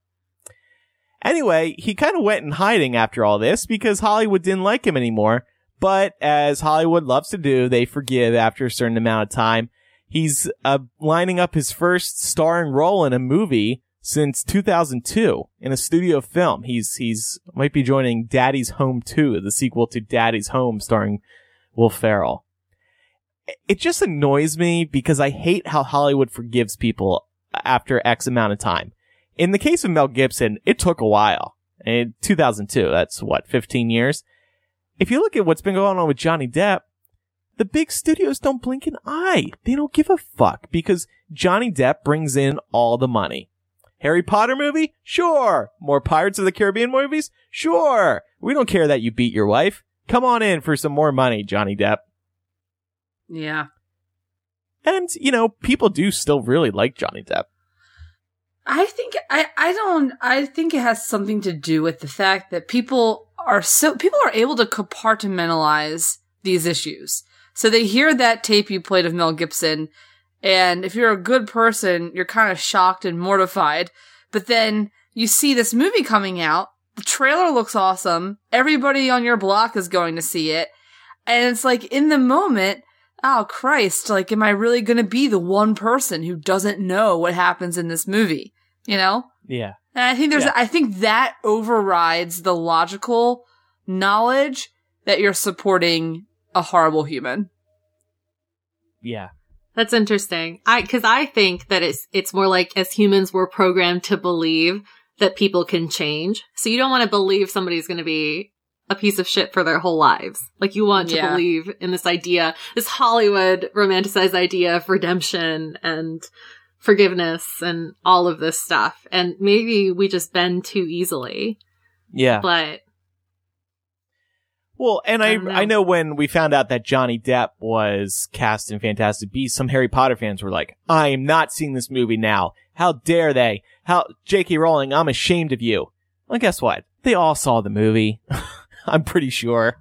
Anyway, he kind of went in hiding after all this because Hollywood didn't like him anymore. But as Hollywood loves to do, they forgive after a certain amount of time. He's uh, lining up his first starring role in a movie since 2002 in a studio film. He's he's might be joining Daddy's Home 2, the sequel to Daddy's Home starring Will Ferrell. It just annoys me because I hate how Hollywood forgives people after X amount of time. In the case of Mel Gibson, it took a while. In 2002, that's what, 15 years? If you look at what's been going on with Johnny Depp, the big studios don't blink an eye. They don't give a fuck because Johnny Depp brings in all the money. Harry Potter movie? Sure. More Pirates of the Caribbean movies? Sure. We don't care that you beat your wife. Come on in for some more money, Johnny Depp. Yeah. And, you know, people do still really like Johnny Depp. I think I I don't I think it has something to do with the fact that people are so people are able to compartmentalize these issues. So they hear that tape you played of Mel Gibson and if you're a good person, you're kind of shocked and mortified. But then you see this movie coming out, the trailer looks awesome, everybody on your block is going to see it. And it's like in the moment, oh Christ, like, am I really going to be the one person who doesn't know what happens in this movie? You know? Yeah. And I think there's, Yeah. I think that overrides the logical knowledge that you're supporting a horrible human. Yeah. That's interesting. I, cause I think that it's, it's more like as humans, we're programmed to believe that people can change. So you don't want to believe somebody's going to be a piece of shit for their whole lives. Like you want to Yeah. believe in this idea, this Hollywood romanticized idea of redemption and forgiveness and all of this stuff. And maybe we just bend too easily, Yeah. but Well, and I I know. I know when we found out that Johnny Depp was cast in Fantastic Beasts, some Harry Potter fans were like, "I am not seeing this movie now. How dare they? How J.K. Rowling, I'm ashamed of you." Well, guess what? They all saw the movie. I'm pretty sure.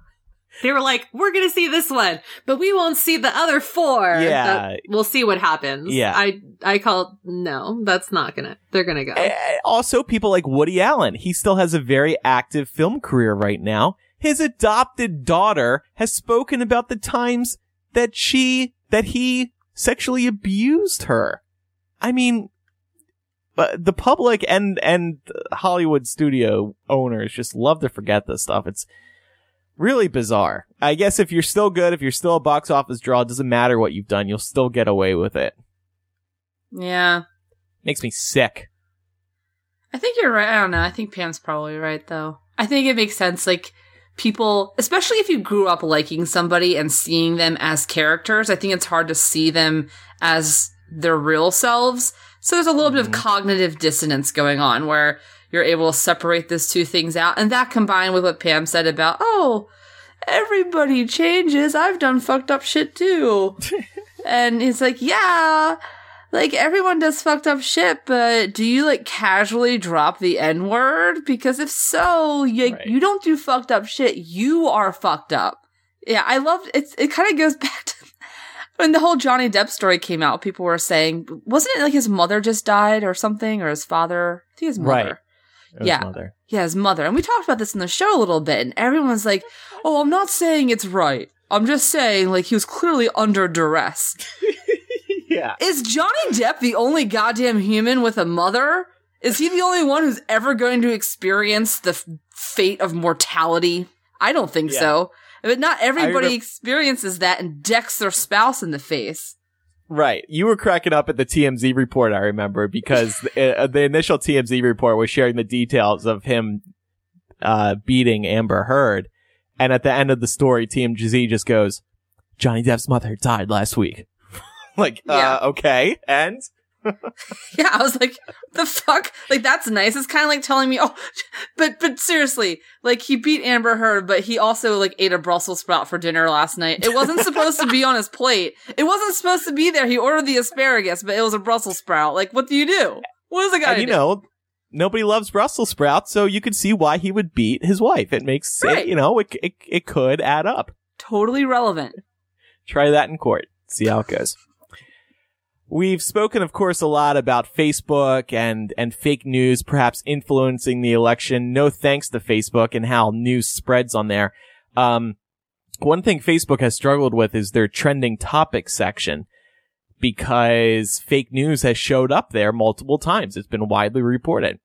They were like, we're going to see this one, but we won't see the other four. Yeah. That- we'll see what happens. Yeah. I, I call, no, that's not gonna, they're gonna go. Eh, Also, people like Woody Allen. He still has a very active film career right now. His adopted daughter has spoken about the times that she, that he sexually abused her. I mean, but the public and, and Hollywood studio owners just love to forget this stuff. It's really bizarre. I guess if you're still good, if you're still a box office draw, it doesn't matter what you've done. You'll still get away with it. Yeah. Makes me sick. I think you're right. I don't know. I think Pam's probably right though. I think it makes sense. Like people, especially if you grew up liking somebody and seeing them as characters, I think it's hard to see them as their real selves. So there's a little bit of mm-hmm. cognitive dissonance going on where you're able to separate those two things out. And that combined with what Pam said about, oh, everybody changes. I've done fucked up shit too. and it's like, yeah, like everyone does fucked up shit, but do you like casually drop the N word? Because if so, you Right. you don't do fucked up shit. You are fucked up. Yeah, I love it. It kind of goes back to when the whole Johnny Depp story came out. People were saying, wasn't it like his mother just died or something, or his father? I think his mother. Right. Yeah. Mother. Yeah, his mother. And we talked about this in the show a little bit, and everyone's like, oh, I'm not saying it's right. I'm just saying, like, he was clearly under duress. yeah. Is Johnny Depp the only goddamn human with a mother? Is he the only one who's ever going to experience the f- fate of mortality? I don't think Yeah. so. But not everybody experiences that and decks their spouse in the face. Right. You were cracking up at the TMZ report, I remember, because the, uh, the initial TMZ report was sharing the details of him uh, beating Amber Heard. And at the end of the story, TMZ just goes, Johnny Depp's mother died last week. like, Yeah. uh, okay. And? Yeah, I was like, the fuck? Like, that's nice. It's kind of like telling me, oh, but, but seriously, like, he beat Amber Heard, but he also, like, ate a Brussels sprout for dinner last night. It wasn't supposed to be on his plate. It wasn't supposed to be there. He ordered the asparagus, but it was a Brussels sprout. Like, what do you do? What is a guy you do? know, nobody loves Brussels sprouts, so you could see why he would beat his wife. It makes, it, Right. you know, it, it, it could add up. Totally relevant. Try that in court. See how it goes. We've spoken, of course, a lot about Facebook and, and fake news perhaps influencing the election. No thanks to Facebook and how news spreads on there. Um, one thing Facebook has struggled with is their trending topics section because fake news has showed up there multiple times. It's been widely reported.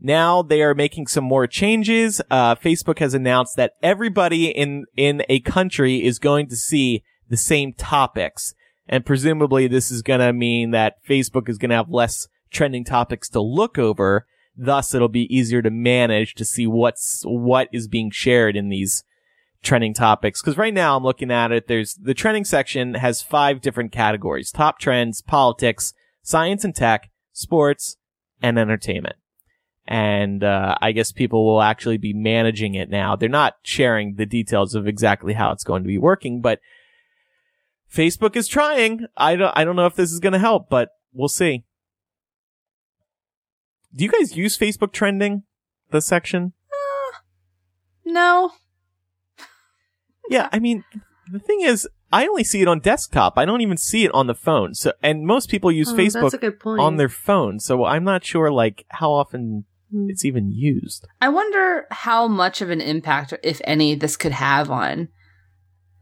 Now they are making some more changes. Uh, Facebook has announced that everybody in, in a country is going to see the same topics. And presumably this is going to mean that Facebook is going to have less trending topics to look over. Thus it'll be easier to manage to see what's, what is being shared in these trending topics. Cause right now I'm looking at it. There's the trending section has five different categories. Top trends, politics, science and tech, sports, and entertainment. And, uh, I guess people will actually be managing it now. They're not sharing the details of exactly how it's going to be working, but Facebook is trying. I don't, I don't know if this is going to help, but we'll see. Do you guys use Facebook trending? The section? No. Yeah, I mean, the thing is, I only see it on desktop. I don't even see it on the phone. So, and most people use Oh, Facebook a good point. on their phone. So I'm not sure, like, how often Hmm. it's even used. I wonder how much of an impact, if any, this could have on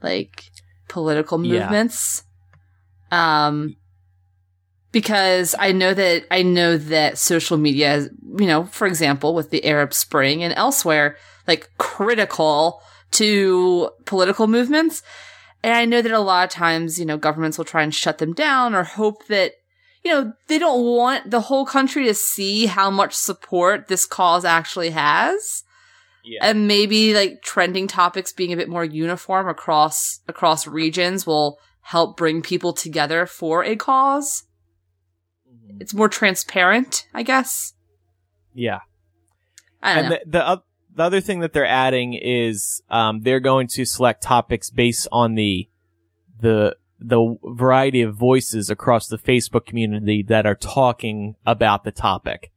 like political Yeah. movements. Um, because I know that I know that social media, is, you know, for example, with the Arab Spring and elsewhere, like critical to political movements. And I know that a lot of times, you know, governments will try and shut them down or hope that, you know, they don't want the whole country to see how much support this cause actually has. Yeah. And maybe like trending topics being a bit more uniform across, across regions will help bring people together for a cause. It's more transparent, I guess. Yeah. I And know. the, the, oth- the other thing that they're adding is, um, they're going to select topics based on the, the, the variety of voices across the Facebook community that are talking about the topic.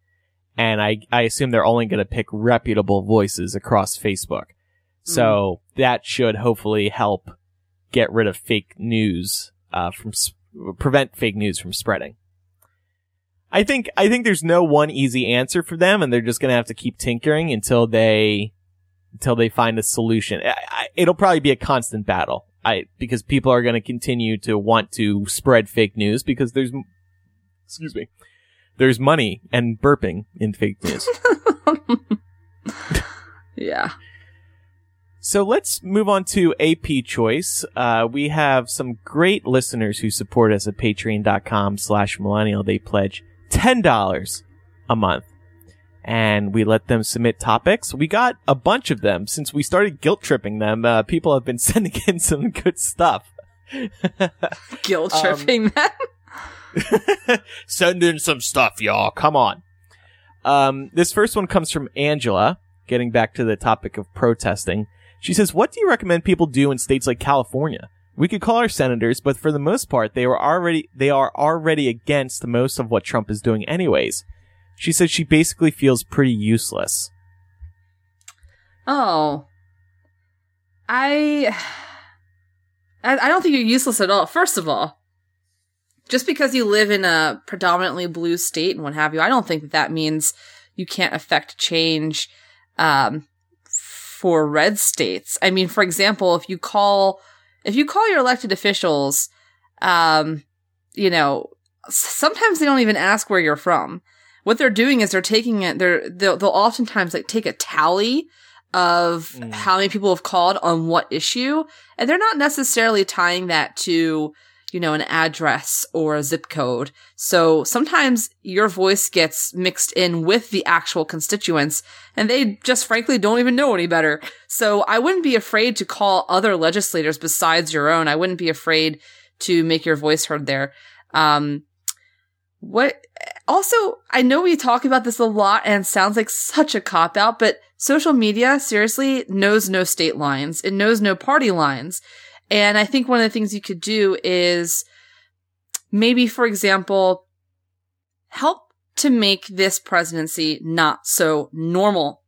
And I, I assume they're only going to pick reputable voices across Facebook. So that should hopefully help get rid of fake news, uh, from, s- prevent fake news from spreading. I think, I think there's no one easy answer for them and they're just going to have to keep tinkering until they, until they find a solution. I, I, it'll probably be a constant battle. I, because people are going to continue to want to spread fake news because there's, excuse me, there's money and burping in fake news. yeah. So let's move on to AP choice. Uh, we have some great listeners who support us at patreon.com slash millennial. They pledge $10 a month and we let them submit topics. We got a bunch of them since we started guilt tripping them. Uh, people have been sending in some good stuff. Guilt Um, tripping them. Send in some stuff, y'all. Come on. Um, this first one comes from Angela, getting back to the topic of protesting. She says, What do you recommend people do in states like California, We could call our senators, but for the most part, they were already they are already against most of what Trump is doing anyways. She says she basically feels pretty useless. Oh. I I don't think you're useless at all. First of all, just because you live in a predominantly blue state and what have you, I don't think that that means you can't affect change um, for red states. I mean, for example, if you call if you call your elected officials, um, you know, sometimes they don't even ask where you're from. What they're doing is they're taking it. They're they'll, they'll oftentimes like take a tally of Mm. how many people have called on what issue, and they're not necessarily tying that to you know an address or a zip code. So sometimes your voice gets mixed in with the actual constituents, and they just frankly don't even know any better. So I wouldn't be afraid to call other legislators besides your own. I wouldn't be afraid to make your voice heard there. Um, what also, I know we talk about this a lot and sounds like such a cop out, but social media seriously knows no state lines. It knows no party lines. And I think one of the things you could do is maybe, for example, help to make this presidency not so normal.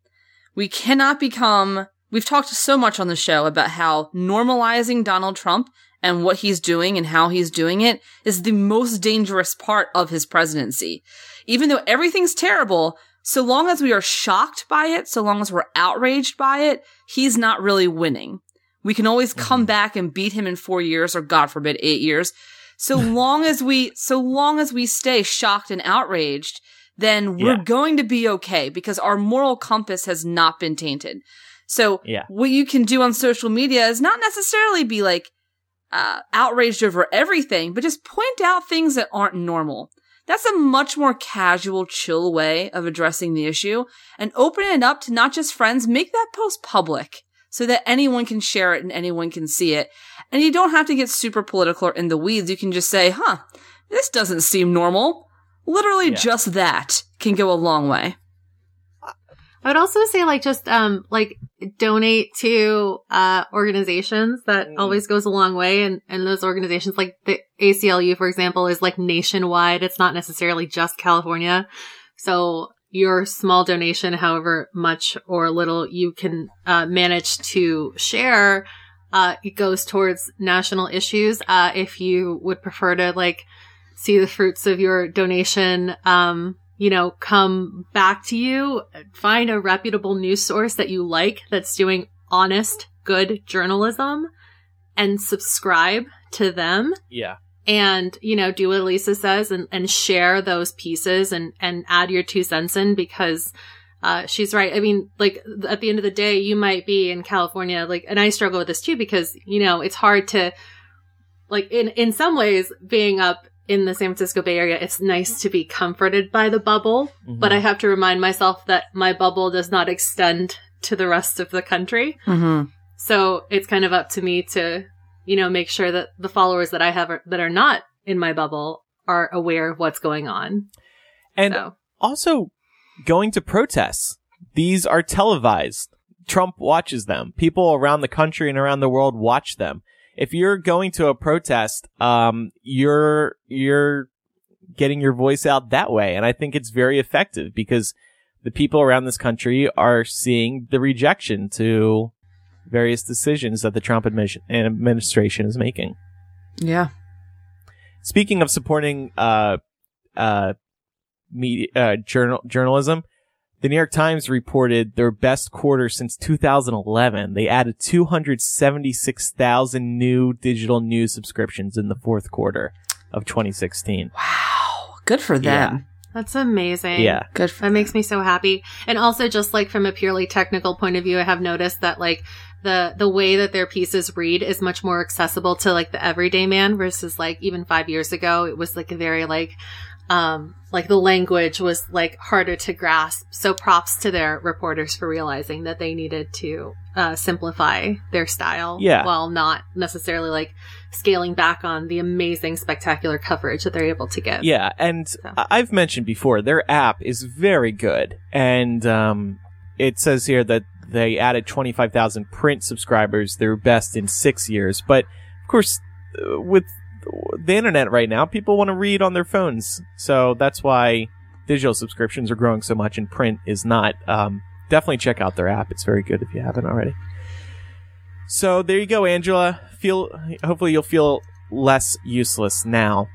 We cannot become, we've talked so much on the show about how normalizing Donald Trump and what he's doing and how he's doing it is the most dangerous part of his presidency. Even though everything's terrible, so long as we are shocked by it, so long as we're outraged by it, he's not really winning. We can always come back and beat him in four years or God forbid eight years. So long as we, so long as we stay shocked and outraged, then we're Yeah. going to be okay because our moral compass has not been tainted. So Yeah. what you can do on social media is not necessarily be like, uh, outraged over everything, but just point out things that aren't normal. That's a much more casual, chill way of addressing the issue and open it up to not just friends, make that post public so that anyone can share it and anyone can see it. And you don't have to get super political or in the weeds. You can just say, huh, this doesn't seem normal. Literally Yeah. just that can go a long way. I would also say like just um like donate to uh organizations that Mm. always goes a long way and and those organizations like the ACLU for example is like nationwide it's not necessarily just California so your small donation however much or little you can uh, manage to share uh it goes towards national issues uh if you would prefer to like see the fruits of your donation um you know come back to you find a reputable news source that you like that's doing honest good journalism and subscribe to them Yeah. And you know do what lisa says and, and share those pieces and and add your two cents in because uh, she's right. I mean, like at the end of the day, you might be in California, like, and I struggle with this too because you know it's hard to, like, in in some ways, being up in the San Francisco Bay Area, it's nice to be comforted by the bubble, but I have to remind myself that my bubble does not extend to the rest of the country. Mm-hmm. So it's kind of up to me to, you know, make sure that the followers that I have are, that are not in my bubble are aware of what's going on. And so also going to protests. These are televised. Trump watches them. People around the country and around the world watch them. If you're going to a protest, um, you're, you're getting your voice out that way. And I think it's very effective because the people around this country are seeing the rejection to various decisions that the Trump administration is making. Yeah. Speaking of supporting uh, uh, media uh, journal journalism, the New York Times reported their best quarter since 2011. They added 276,000 new digital news subscriptions in the fourth quarter of 2016. Wow. Good for them. That's amazing. Yeah. Good for That makes me so happy. And also just like from a purely technical point of view, I have noticed that like the the way that their pieces read is much more accessible to like the everyday man versus like even 5 years ago it was like a very like um like the language was like harder to grasp. So props to their reporters for realizing that they needed to uh simplify their style Yeah. while not necessarily like scaling back on the amazing spectacular coverage that they're able to give. Yeah, and I- I've mentioned before their app is very good, and um, it says here that they added 25,000 print subscribers, their best in six years. But of course, uh, with the internet right now, people want to read on their phones. So that's why digital subscriptions are growing so much and print is not. Um, definitely check out their app. It's very good if you haven't already. So there you go, Angela. Feel hopefully you'll feel less useless now.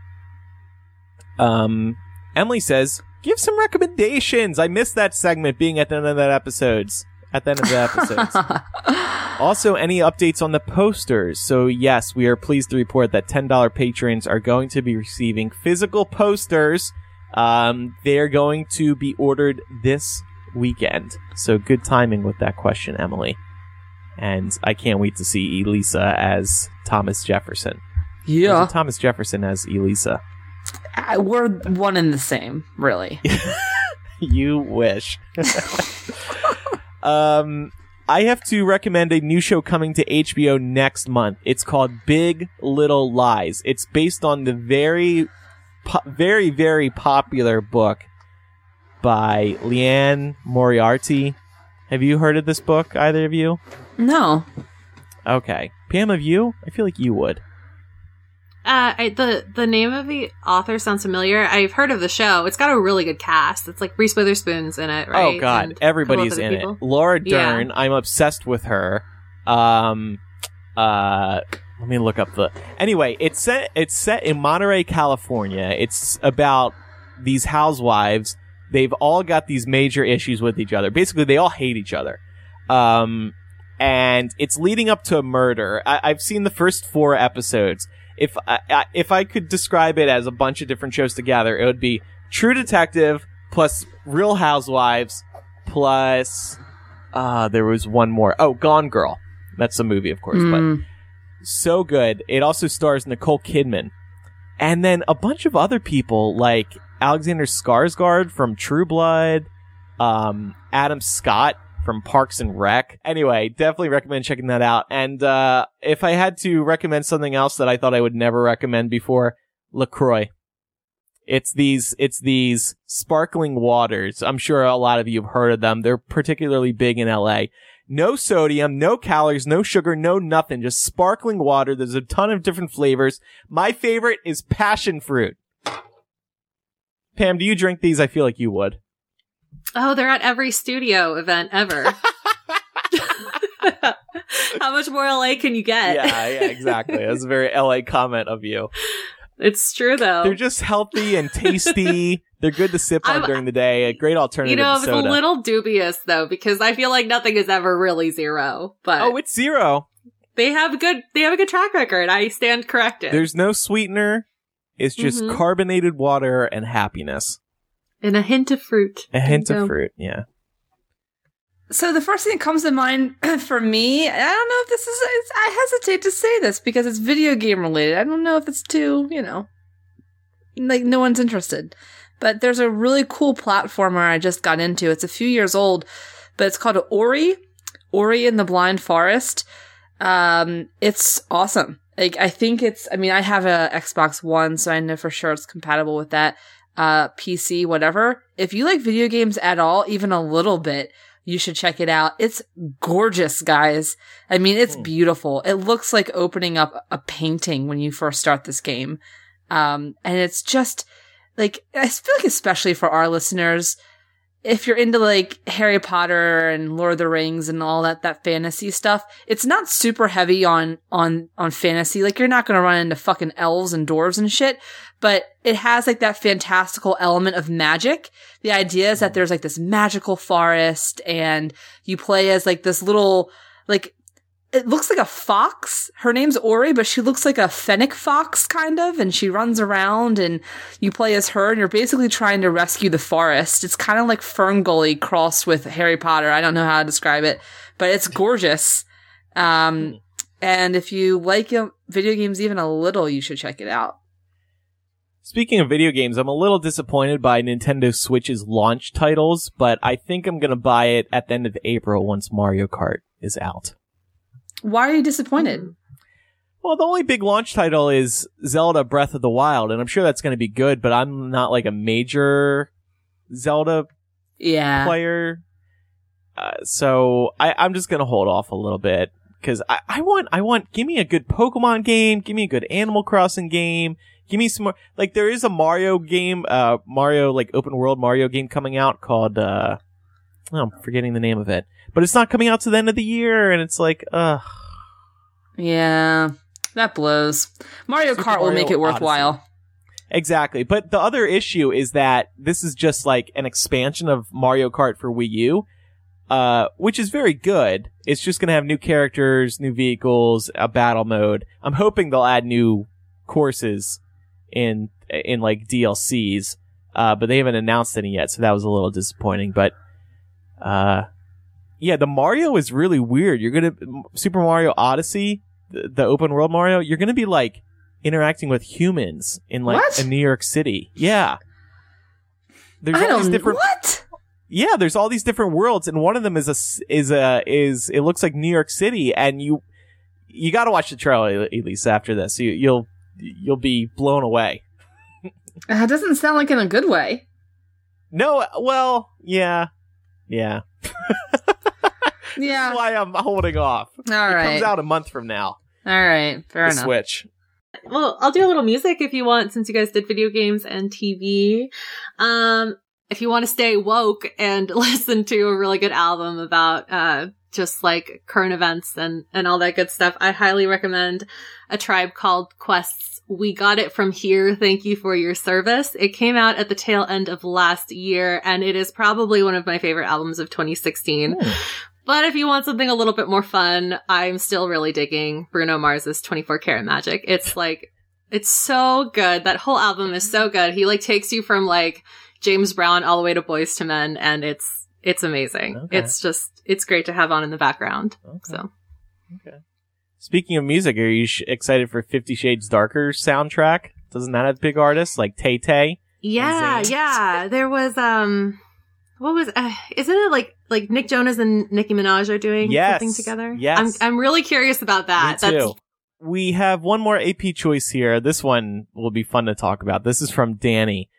Um, Emily says, "Give some recommendations." I missed that segment being at the end of that episodes. At the end of the episodes. also, any updates on the posters? So yes, we are pleased to report that ten dollar patrons are going to be receiving physical posters. Um, they are going to be ordered this weekend. So good timing with that question, Emily. And I can't wait to see Elisa as Thomas Jefferson. Yeah. Thomas Jefferson as Elisa. I, we're one and the same, really. you wish. um, I have to recommend a new show coming to HBO next month. It's called Big Little Lies. It's based on the very, po- very, very popular book by Liane Moriarty. Have you heard of this book, either of you? No. Okay. Pam, have you? I feel like you would. Uh, I, the the name of the author sounds familiar. I've heard of the show. It's got a really good cast. It's like Reese Witherspoon's in it, right? Oh God, And everybody's in people. it. Laura Yeah. Dern, I'm obsessed with her. Um, uh, let me look up the. Anyway, it's set. It's set in Monterey, California. It's about these housewives. They've all got these major issues with each other. Basically, they all hate each other. Um, and it's leading up to a murder. I- I've seen the first four episodes. If I, I, if I could describe it as a bunch of different shows together, it would be True Detective plus Real Housewives plus uh there was one more. Oh, Gone Girl. That's a movie, of course, but Mm. so good. It also stars Nicole Kidman. And then a bunch of other people like Alexander Skarsgård from True Blood, um, Adam Scott from Parks and Rec. Anyway, definitely recommend checking that out. And uh, if I had to recommend something else that I thought I would never recommend before, LaCroix. It's these, it's these sparkling waters. I'm sure a lot of you have heard of them. They're particularly big in LA. No sodium, no calories, no sugar, no nothing. Just sparkling water. There's a ton of different flavors. My favorite is passion fruit. Pam, do you drink these? I feel like you would. Oh, they're at every studio event ever. How much more LA can you get? yeah, yeah, exactly. That's a very LA comment of you. It's true though. They're just healthy and tasty. They're good to sip on I'm- during the day. A great alternative you know, it's a little dubious though because I feel like nothing is ever really zero. But oh, it's zero. they have good they have a good track record. I stand corrected. There's no sweetener. It's just Mhm. carbonated water and happiness. and a hint of fruit. A hint So- of fruit. Yeah. So the first thing that comes to mind for me, I don't know if this is. It's, I hesitate to say this because it's video game related. I don't know if it's too, you know, like no one's interested. But there's a really cool platformer I just got into. It's a few years old, but it's called Ori, Ori in the Blind Forest. Um, it's awesome. Like I think it's. I mean, I have a Xbox One, so I know for sure it's compatible with that. Uh, PC, whatever. If you like video games at all, even a little bit, you should check it out. It's gorgeous, guys. I mean, it's Hmm. beautiful. It looks like opening up a painting when you first start this game. Um, and it's just like, I feel like especially for our listeners, if you're into like Harry Potter and Lord of the Rings and all that, that fantasy stuff, it's not super heavy on, on, on fantasy. Like you're not going to run into fucking elves and dwarves and shit, but it has like that fantastical element of magic. The idea is that there's like this magical forest and you play as like this little, like, it looks like a fox. Her name's Ori, but she looks like a fennec fox kind of, and she runs around and you play as her and you're basically trying to rescue the forest. It's kind of like Ferngully crossed with Harry Potter. I don't know how to describe it, but it's gorgeous. Um, and if you like video games even a little, you should check it out. Speaking of video games, I'm a little disappointed by Nintendo Switch's launch titles, but I think I'm gonna buy it at the end of April once Mario Kart is out. Why are you disappointed? Well, the only big launch title is Zelda Breath of the Wild, and I'm sure that's gonna be good, but I'm not like a major Zelda Yeah. player. Uh, so I, I'm just gonna hold off a little bit because I, I want I want give me a good Pokemon game, give me a good Animal Crossing game, give me some more. Like there is a Mario game, uh, Mario like open world Mario game coming out called uh, oh, I'm forgetting the name of it, but it's not coming out to the end of the year, and it's like, ugh. Yeah, that blows. Mario Super Kart will make it worthwhile. Odyssey. Exactly. But the other issue is that this is just like an expansion of Mario Kart for Wii U, uh, which is very good. It's just going to have new characters, new vehicles, a battle mode. I'm hoping they'll add new courses in, in like DLCs, uh, but they haven't announced any yet, so that was a little disappointing. But, uh, yeah, the Mario is really weird. You're gonna, Super Mario Odyssey, the, the open world Mario, you're gonna be like, interacting with humans in like What? a New York City. Yeah. There's I all these different What? Yeah, there's all these different worlds and one of them is a is a is it looks like New York City and you you got to watch the trailer at least after this. You you'll you'll be blown away. It doesn't sound like in a good way. No, well, yeah. Yeah. Yeah. That's why I'm holding off. All It right. comes out a month from now. All right. Fair The enough. Switch. Well, I'll do a little music if you want, since you guys did video games and TV. Um, if you want to stay woke and listen to a really good album about, uh, just like current events and, and all that good stuff, I highly recommend a tribe called Quest's We Got It From Here. Thank you for your service. It came out at the tail end of last year and it is probably one of my favorite albums of 2016. Hmm. But if you want something a little bit more fun, I'm still really digging Bruno Mars's 24 Karat Magic. It's like, it's so good. That whole album is so good. He like takes you from like James Brown all the way to Boyz II Men and it's, it's amazing. Okay. It's just, it's great to have on in the background. Okay. So Okay. Speaking of music, are you sh- excited for Fifty Shades Darker soundtrack? Doesn't that have big artists like Tay Tay? yeah, yeah. There was, um, what was, uh, isn't it like, like Nick Jonas and Nicki Minaj are doing Yes. something together? Yes. I'm, I'm really curious about that. Me too. We have one more AP choice here. This one will be fun to talk about. This is from Danny.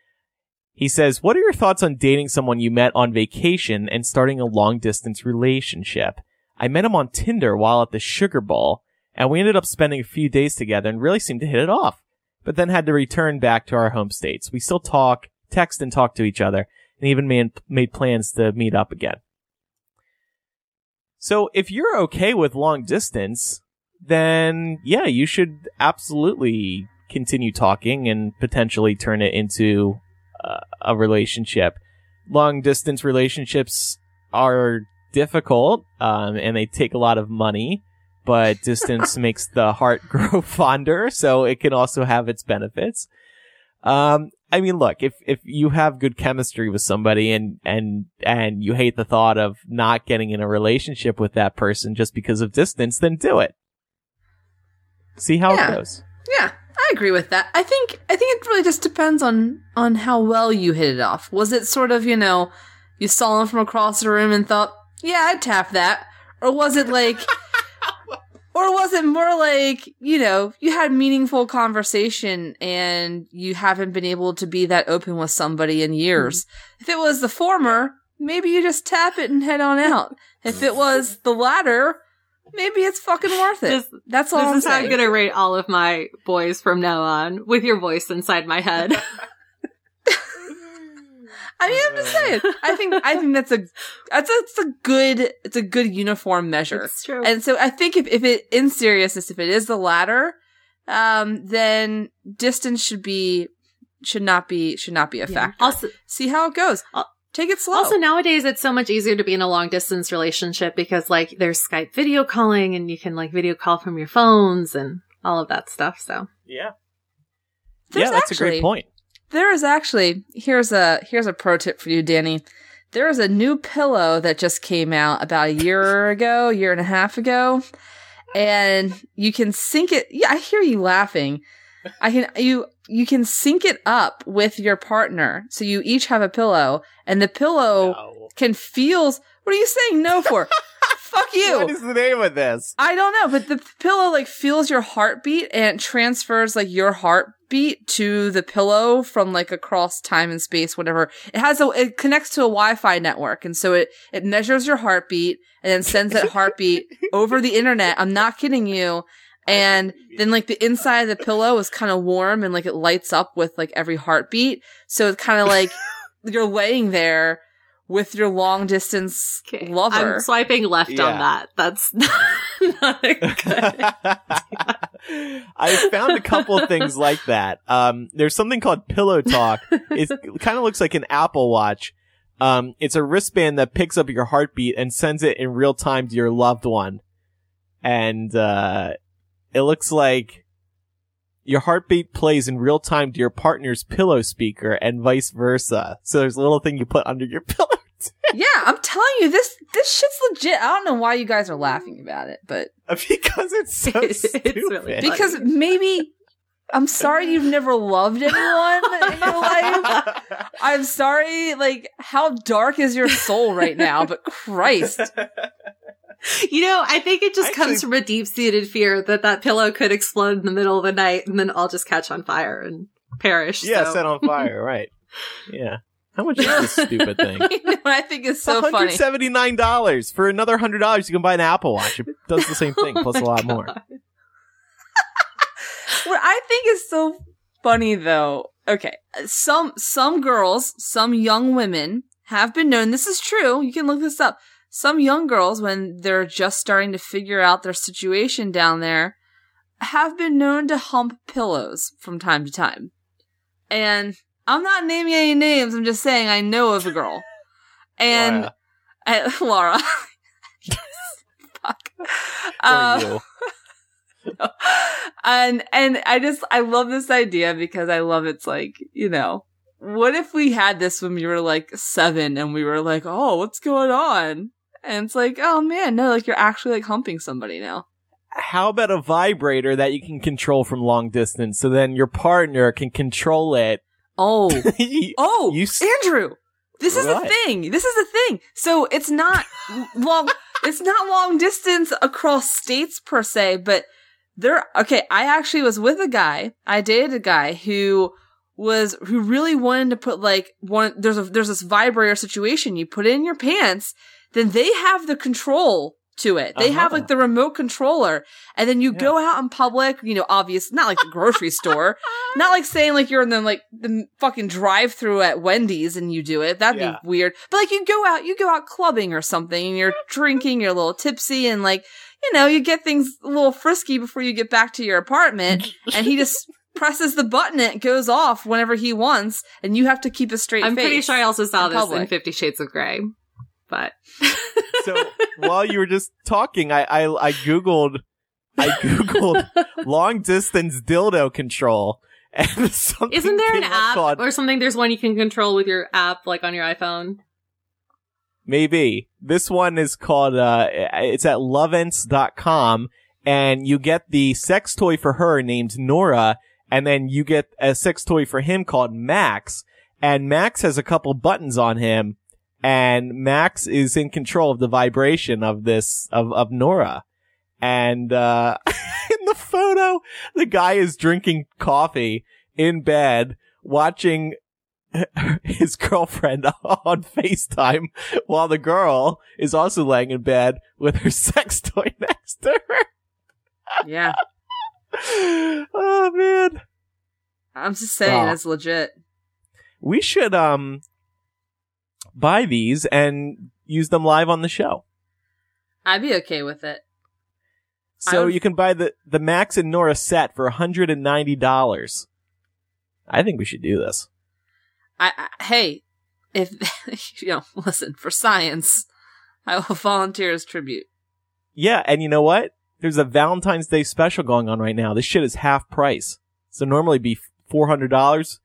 He says, What are your thoughts on dating someone you met on vacation and starting a long distance relationship? I met him on Tinder while at the Sugar Bowl, and we ended up spending a few days together and really seemed to hit it off, but then had to return back to our home states. We still talk, text and talk to each other, and even made, made plans to meet up again. So if you're okay with long distance, then yeah, you should absolutely continue talking and potentially turn it into a relationship. Long distance relationships are difficult, um, and they take a lot of money, but distance makes the heart grow fonder, so it can also have its benefits. Um, I mean, look, if, if you have good chemistry with somebody and, and, and you hate the thought of not getting in a relationship with that person just because of distance, then do it. See how Yeah. it goes. Yeah, I agree with that. I think I think it really just depends on on how well you hit it off. Was it sort of, you know, you saw him from across the room and thought, "Yeah, I'd tap that." Or was it like or was it more like, you know, you had meaningful conversation and you haven't been able to be that open with somebody in years? Mm-hmm. If it was the former, maybe you just tap it and head on out. If it was the latter, maybe it's fucking worth it. This- That's all I'm This is how saying. I'm gonna rate all of my boys from now on, with your voice inside my head. I mean, I'm just saying. I think I think that's a that's a, a good it's a good uniform measure. It's true. And so I think if if it in seriousness, if it is the latter, um, then distance should be should not be should not be a Yeah. factor. Also, See how it goes. Al- Take it slow. also nowadays it's so much easier to be in a long distance relationship because like there's Skype video calling and you can like video call from your phones and all of that stuff. So Yeah. There's yeah, that's a great point. There is actually here's a here's a pro tip for you, Danny. There is a new pillow that just came out about a year ago, year and a half ago, and you can sync it. Yeah, I hear you laughing. I can you you can sync it up with your partner, so you each have a pillow, and the pillow No. can feels. What are you saying no for? Fuck you. What is the name of this? I don't know, but the pillow like feels your heartbeat and transfers like your heartbeat to the pillow from like across time and space, whatever. It has a, it connects to a Wi-Fi network. And so it, it measures your heartbeat and then sends that heartbeat over the internet. I'm not kidding you. And then like the inside of the pillow is kind of warm and like it lights up with like every heartbeat. So it's kind of like you're laying there with your long distance Okay. lover. I'm swiping left Yeah. on that. That's not a good. I found a couple of things like that. Um, there's something called Pillow Talk. It kind of looks like an Apple Watch. Um, it's a wristband that picks up your heartbeat and sends it in real time to your loved one. And, uh, it looks like your heartbeat plays in real time to your partner's pillow speaker and vice versa. So there's a little thing you put under your pillow. Yeah, I'm telling you, this this shit's legit. I don't know why you guys are laughing about it, but because it's so It's stupid. really because maybe I'm sorry you've never loved anyone in your life. I'm sorry, like how dark is your soul right now? But Christ, You know, I think it just Actually- comes from a deep seated fear that that pillow could explode in the middle of the night and then I'll just catch on fire and perish. Yeah, so. set on fire, right. Yeah. How much is this stupid thing? you know what I think is so funny. $179. For another $100, you can buy an Apple Watch. It does the same oh thing, plus a lot more. What I think is so funny though, okay, some some girls, some young women have been known. This is true. You can look this up. Some young girls, when they're just starting to figure out their situation down there, have been known to hump pillows from time to time. And I'm not naming any names. I'm just saying I know of a girl. And Laura, I, Laura. Fuck. Uh, you. and and I just I love this idea because I love it's like you know what if we had this when we were like seven and we were like oh what's going on and it's like oh man no like you're actually like humping somebody now. How about a vibrator that you can control from long distance so then your partner can control it? oh. Oh You s- Andrew this is the thing. This is the thing. So it's not long it's not long distance across states per se but there okay i actually was with a guy i dated a guy who was who really wanted to put like one there's a there's this vibrator situation. You put it in your pants then they have the control to it they have Uh-huh. like the remote controller and then you Yeah. go out in public you know obvious not like the grocery store not like saying like you're in the like the fucking drive through at wendy's and you do it that'd Yeah. be weird but like you go out you go out clubbing or something and you're drinking you're a little tipsy and like you know, you get things a little frisky before you get back to your apartment, and he just presses the button, and it goes off whenever he wants, and you have to keep a straight I'm face. pretty sure I also saw in this in. Fifty Shades of Grey. But so while you were just talking, I, I, I Googled, I Googled long distance dildo control. And something isn't there an app called- or something? There's one you can control with your app, like on your iPhone. Maybe. This one is called, uh, it's at lovense.com and you get the sex toy for her named Nora and then you get a sex toy for him called Max and Max has a couple buttons on him and Max is in control of the vibration of this, of, of Nora. And, uh, in the photo, the guy is drinking coffee in bed watching his girlfriend on FaceTime while the girl is also laying in bed with her sex toy next to her. Yeah, oh man. I'm just saying Oh. that's legit. We should um buy these and use them live on the show. I'd be okay with it. So I would- you can buy the the Max and Nora set for $190. I think we should do this. I, I hey, if you know, listen for science, I will volunteer as tribute. Yeah, and you know what? There's a Valentine's Day special going on right now. This shit is half price. So normally be $400.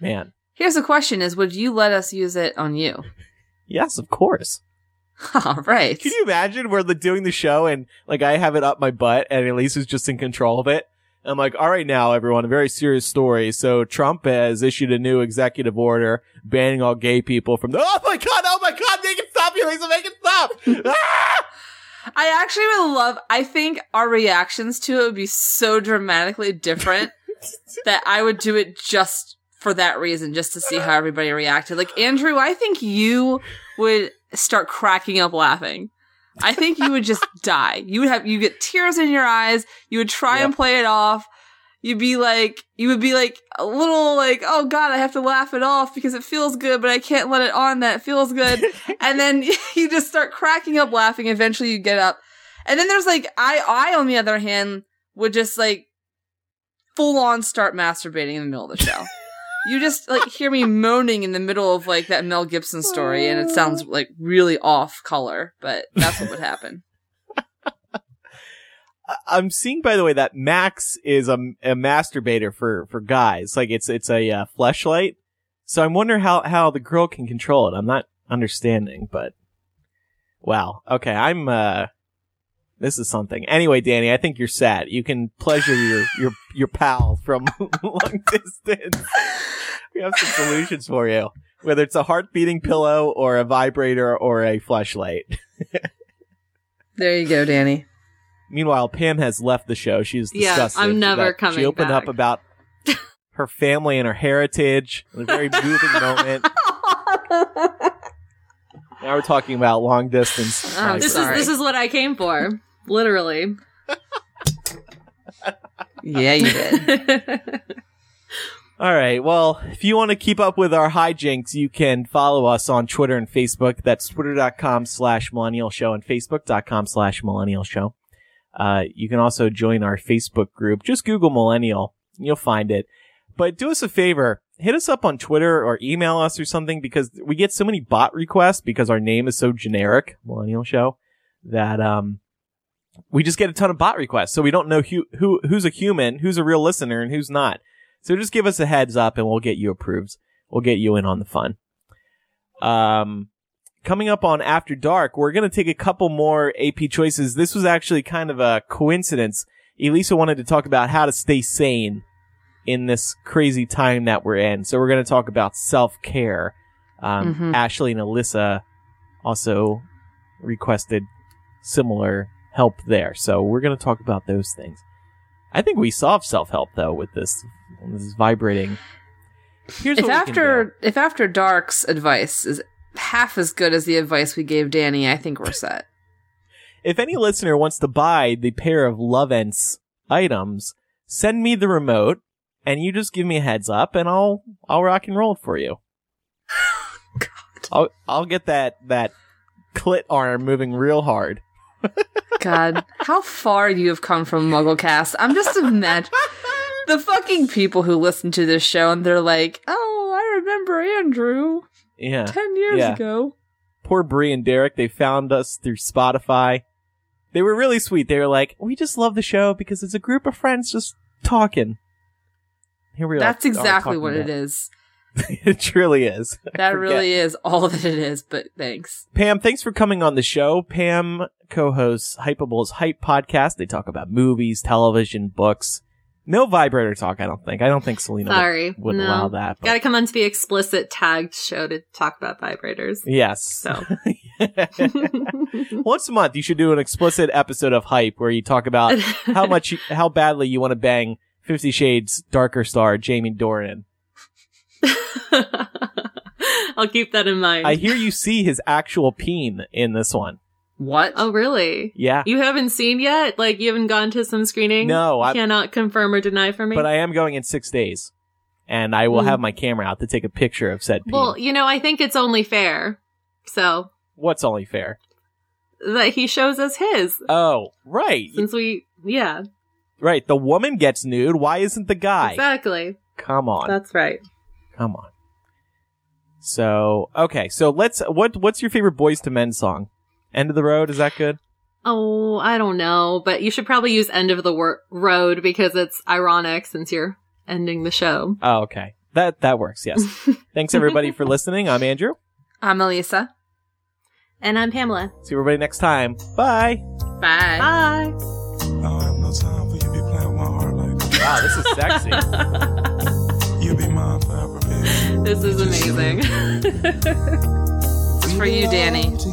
Man. Here's the question: Is would you let us use it on you? Yes, of course. All right. Can you imagine we're doing the show and like I have it up my butt and Elise is just in control of it? I'm like, all right now, everyone, a very serious story. So Trump has issued a new executive order banning all gay people from the, oh my god, oh my god, make it stop! stop, you Lisa, make it stop. Ah! I actually would love. I think our reactions to it would be so dramatically different that I would do it just for that reason, just to see how everybody reacted. Like Andrew, I think you would start cracking up laughing. I think you would just die. You would have you get tears in your eyes. You would try and play it off. You'd be like, you would be like a little like, oh god, I have to laugh it off because it feels good, but I can't let it on that feels good. and then you just start cracking up laughing. Eventually you get up. And then there's like, I, I on the other hand would just like full on start masturbating in the middle of the show. You just like hear me moaning in the middle of like that Mel Gibson story and it sounds like really off color, but that's what would happen. I'm seeing, by the way, that Max is a, a masturbator for, for guys. Like it's, it's a uh, fleshlight. So I'm wondering how, how the girl can control it. I'm not understanding, but wow. Okay. I'm, uh, this is something. Anyway, Danny, I think you're sad. You can pleasure your, your, your pal from long distance. We have some solutions for you. Whether it's a heart beating pillow or a vibrator or a flashlight. There you go, Danny. Meanwhile, Pam has left the show. She's disgusted. Yeah. I'm never coming She opened back. up about her family and her heritage. A very moving moment. Now we're talking about long distance. Oh, vibrators. This Sorry. is this is what I came for. Literally. Yeah, you did. All right. Well, if you want to keep up with our hijinks, you can follow us on Twitter and Facebook. That's twitter.com slash millennial show and facebook.com slash millennial show. Uh, you can also join our Facebook group. Just Google millennial. You'll find it. But do us a favor. Hit us up on Twitter or email us or something because we get so many bot requests because our name is so generic, millennial show, that, um, we just get a ton of bot requests. So we don't know who, who, who's a human, who's a real listener and who's not. So just give us a heads up and we'll get you approved. We'll get you in on the fun. Um, coming up on After Dark, we're going to take a couple more AP choices. This was actually kind of a coincidence. Elisa wanted to talk about how to stay sane in this crazy time that we're in. So we're going to talk about self-care. Um, Mhm. Ashley and Alyssa also requested similar help there. So we're going to talk about those things. I think we solved self-help though with this, this is vibrating. Here's if what we can do. after if after dark's advice is half as good as the advice we gave Danny, I think we're set. If any listener wants to buy the pair of Lovense items, send me the remote and you just give me a heads up and I'll I'll rock and roll for you. God. I'll I'll get that that clit arm moving real hard. God, how far you have come from MuggleCast. I'm just imagine the fucking people who listen to this show and they're like, "Oh, I remember Andrew Yeah. ten years Yeah. ago." Poor Bree and Derek, they found us through Spotify. They were really sweet. They were like, "We just love the show because it's a group of friends just talking." Here we are. That's exactly what it about- is. it truly is. That really is all that it is. But thanks. Pam, thanks for coming on the show. Pam co-hosts Hypable's Hype podcast. They talk about movies, television, books. No vibrator talk, I don't think. I don't think Selena would- Sorry. would, no. allow that. but- Gotta come onto the explicit tagged show to talk about vibrators. yes. So. Once a month, you should do an explicit episode of Hype where you talk about how much, you, how badly you want to bang Fifty Shades Darker star Jamie Dornan. I'll keep that in mind. I hear you see his actual peen in this one. What? oh, really? Yeah. You haven't seen yet? Like, you haven't gone to some screening? No, I- cannot confirm or deny for me? But I am going in six days. And I will Mm. have my camera out to take a picture of said peen. well, you know, I think it's only fair. So, What's only fair? that he shows us his. Oh, right. Since we, yeah, Right. The woman gets nude. Why isn't the guy? exactly. Come on. That's right. Come on. So, okay. So let's, what, what's your favorite Boyz II Men song? End of the Road? Is that good? Oh, I don't know, but you should probably use end of the wor- road because it's ironic since you're ending the show. Oh, okay. That, that works. Yes. Thanks everybody for listening. I'm Andrew. I'm Elisa. And I'm Pamela. See everybody next time. Bye. Bye. Bye. Wow, this is sexy. You be mine forever, baby. This is amazing. It's for you, Danny.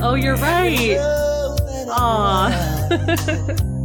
Oh, you're right. Aw.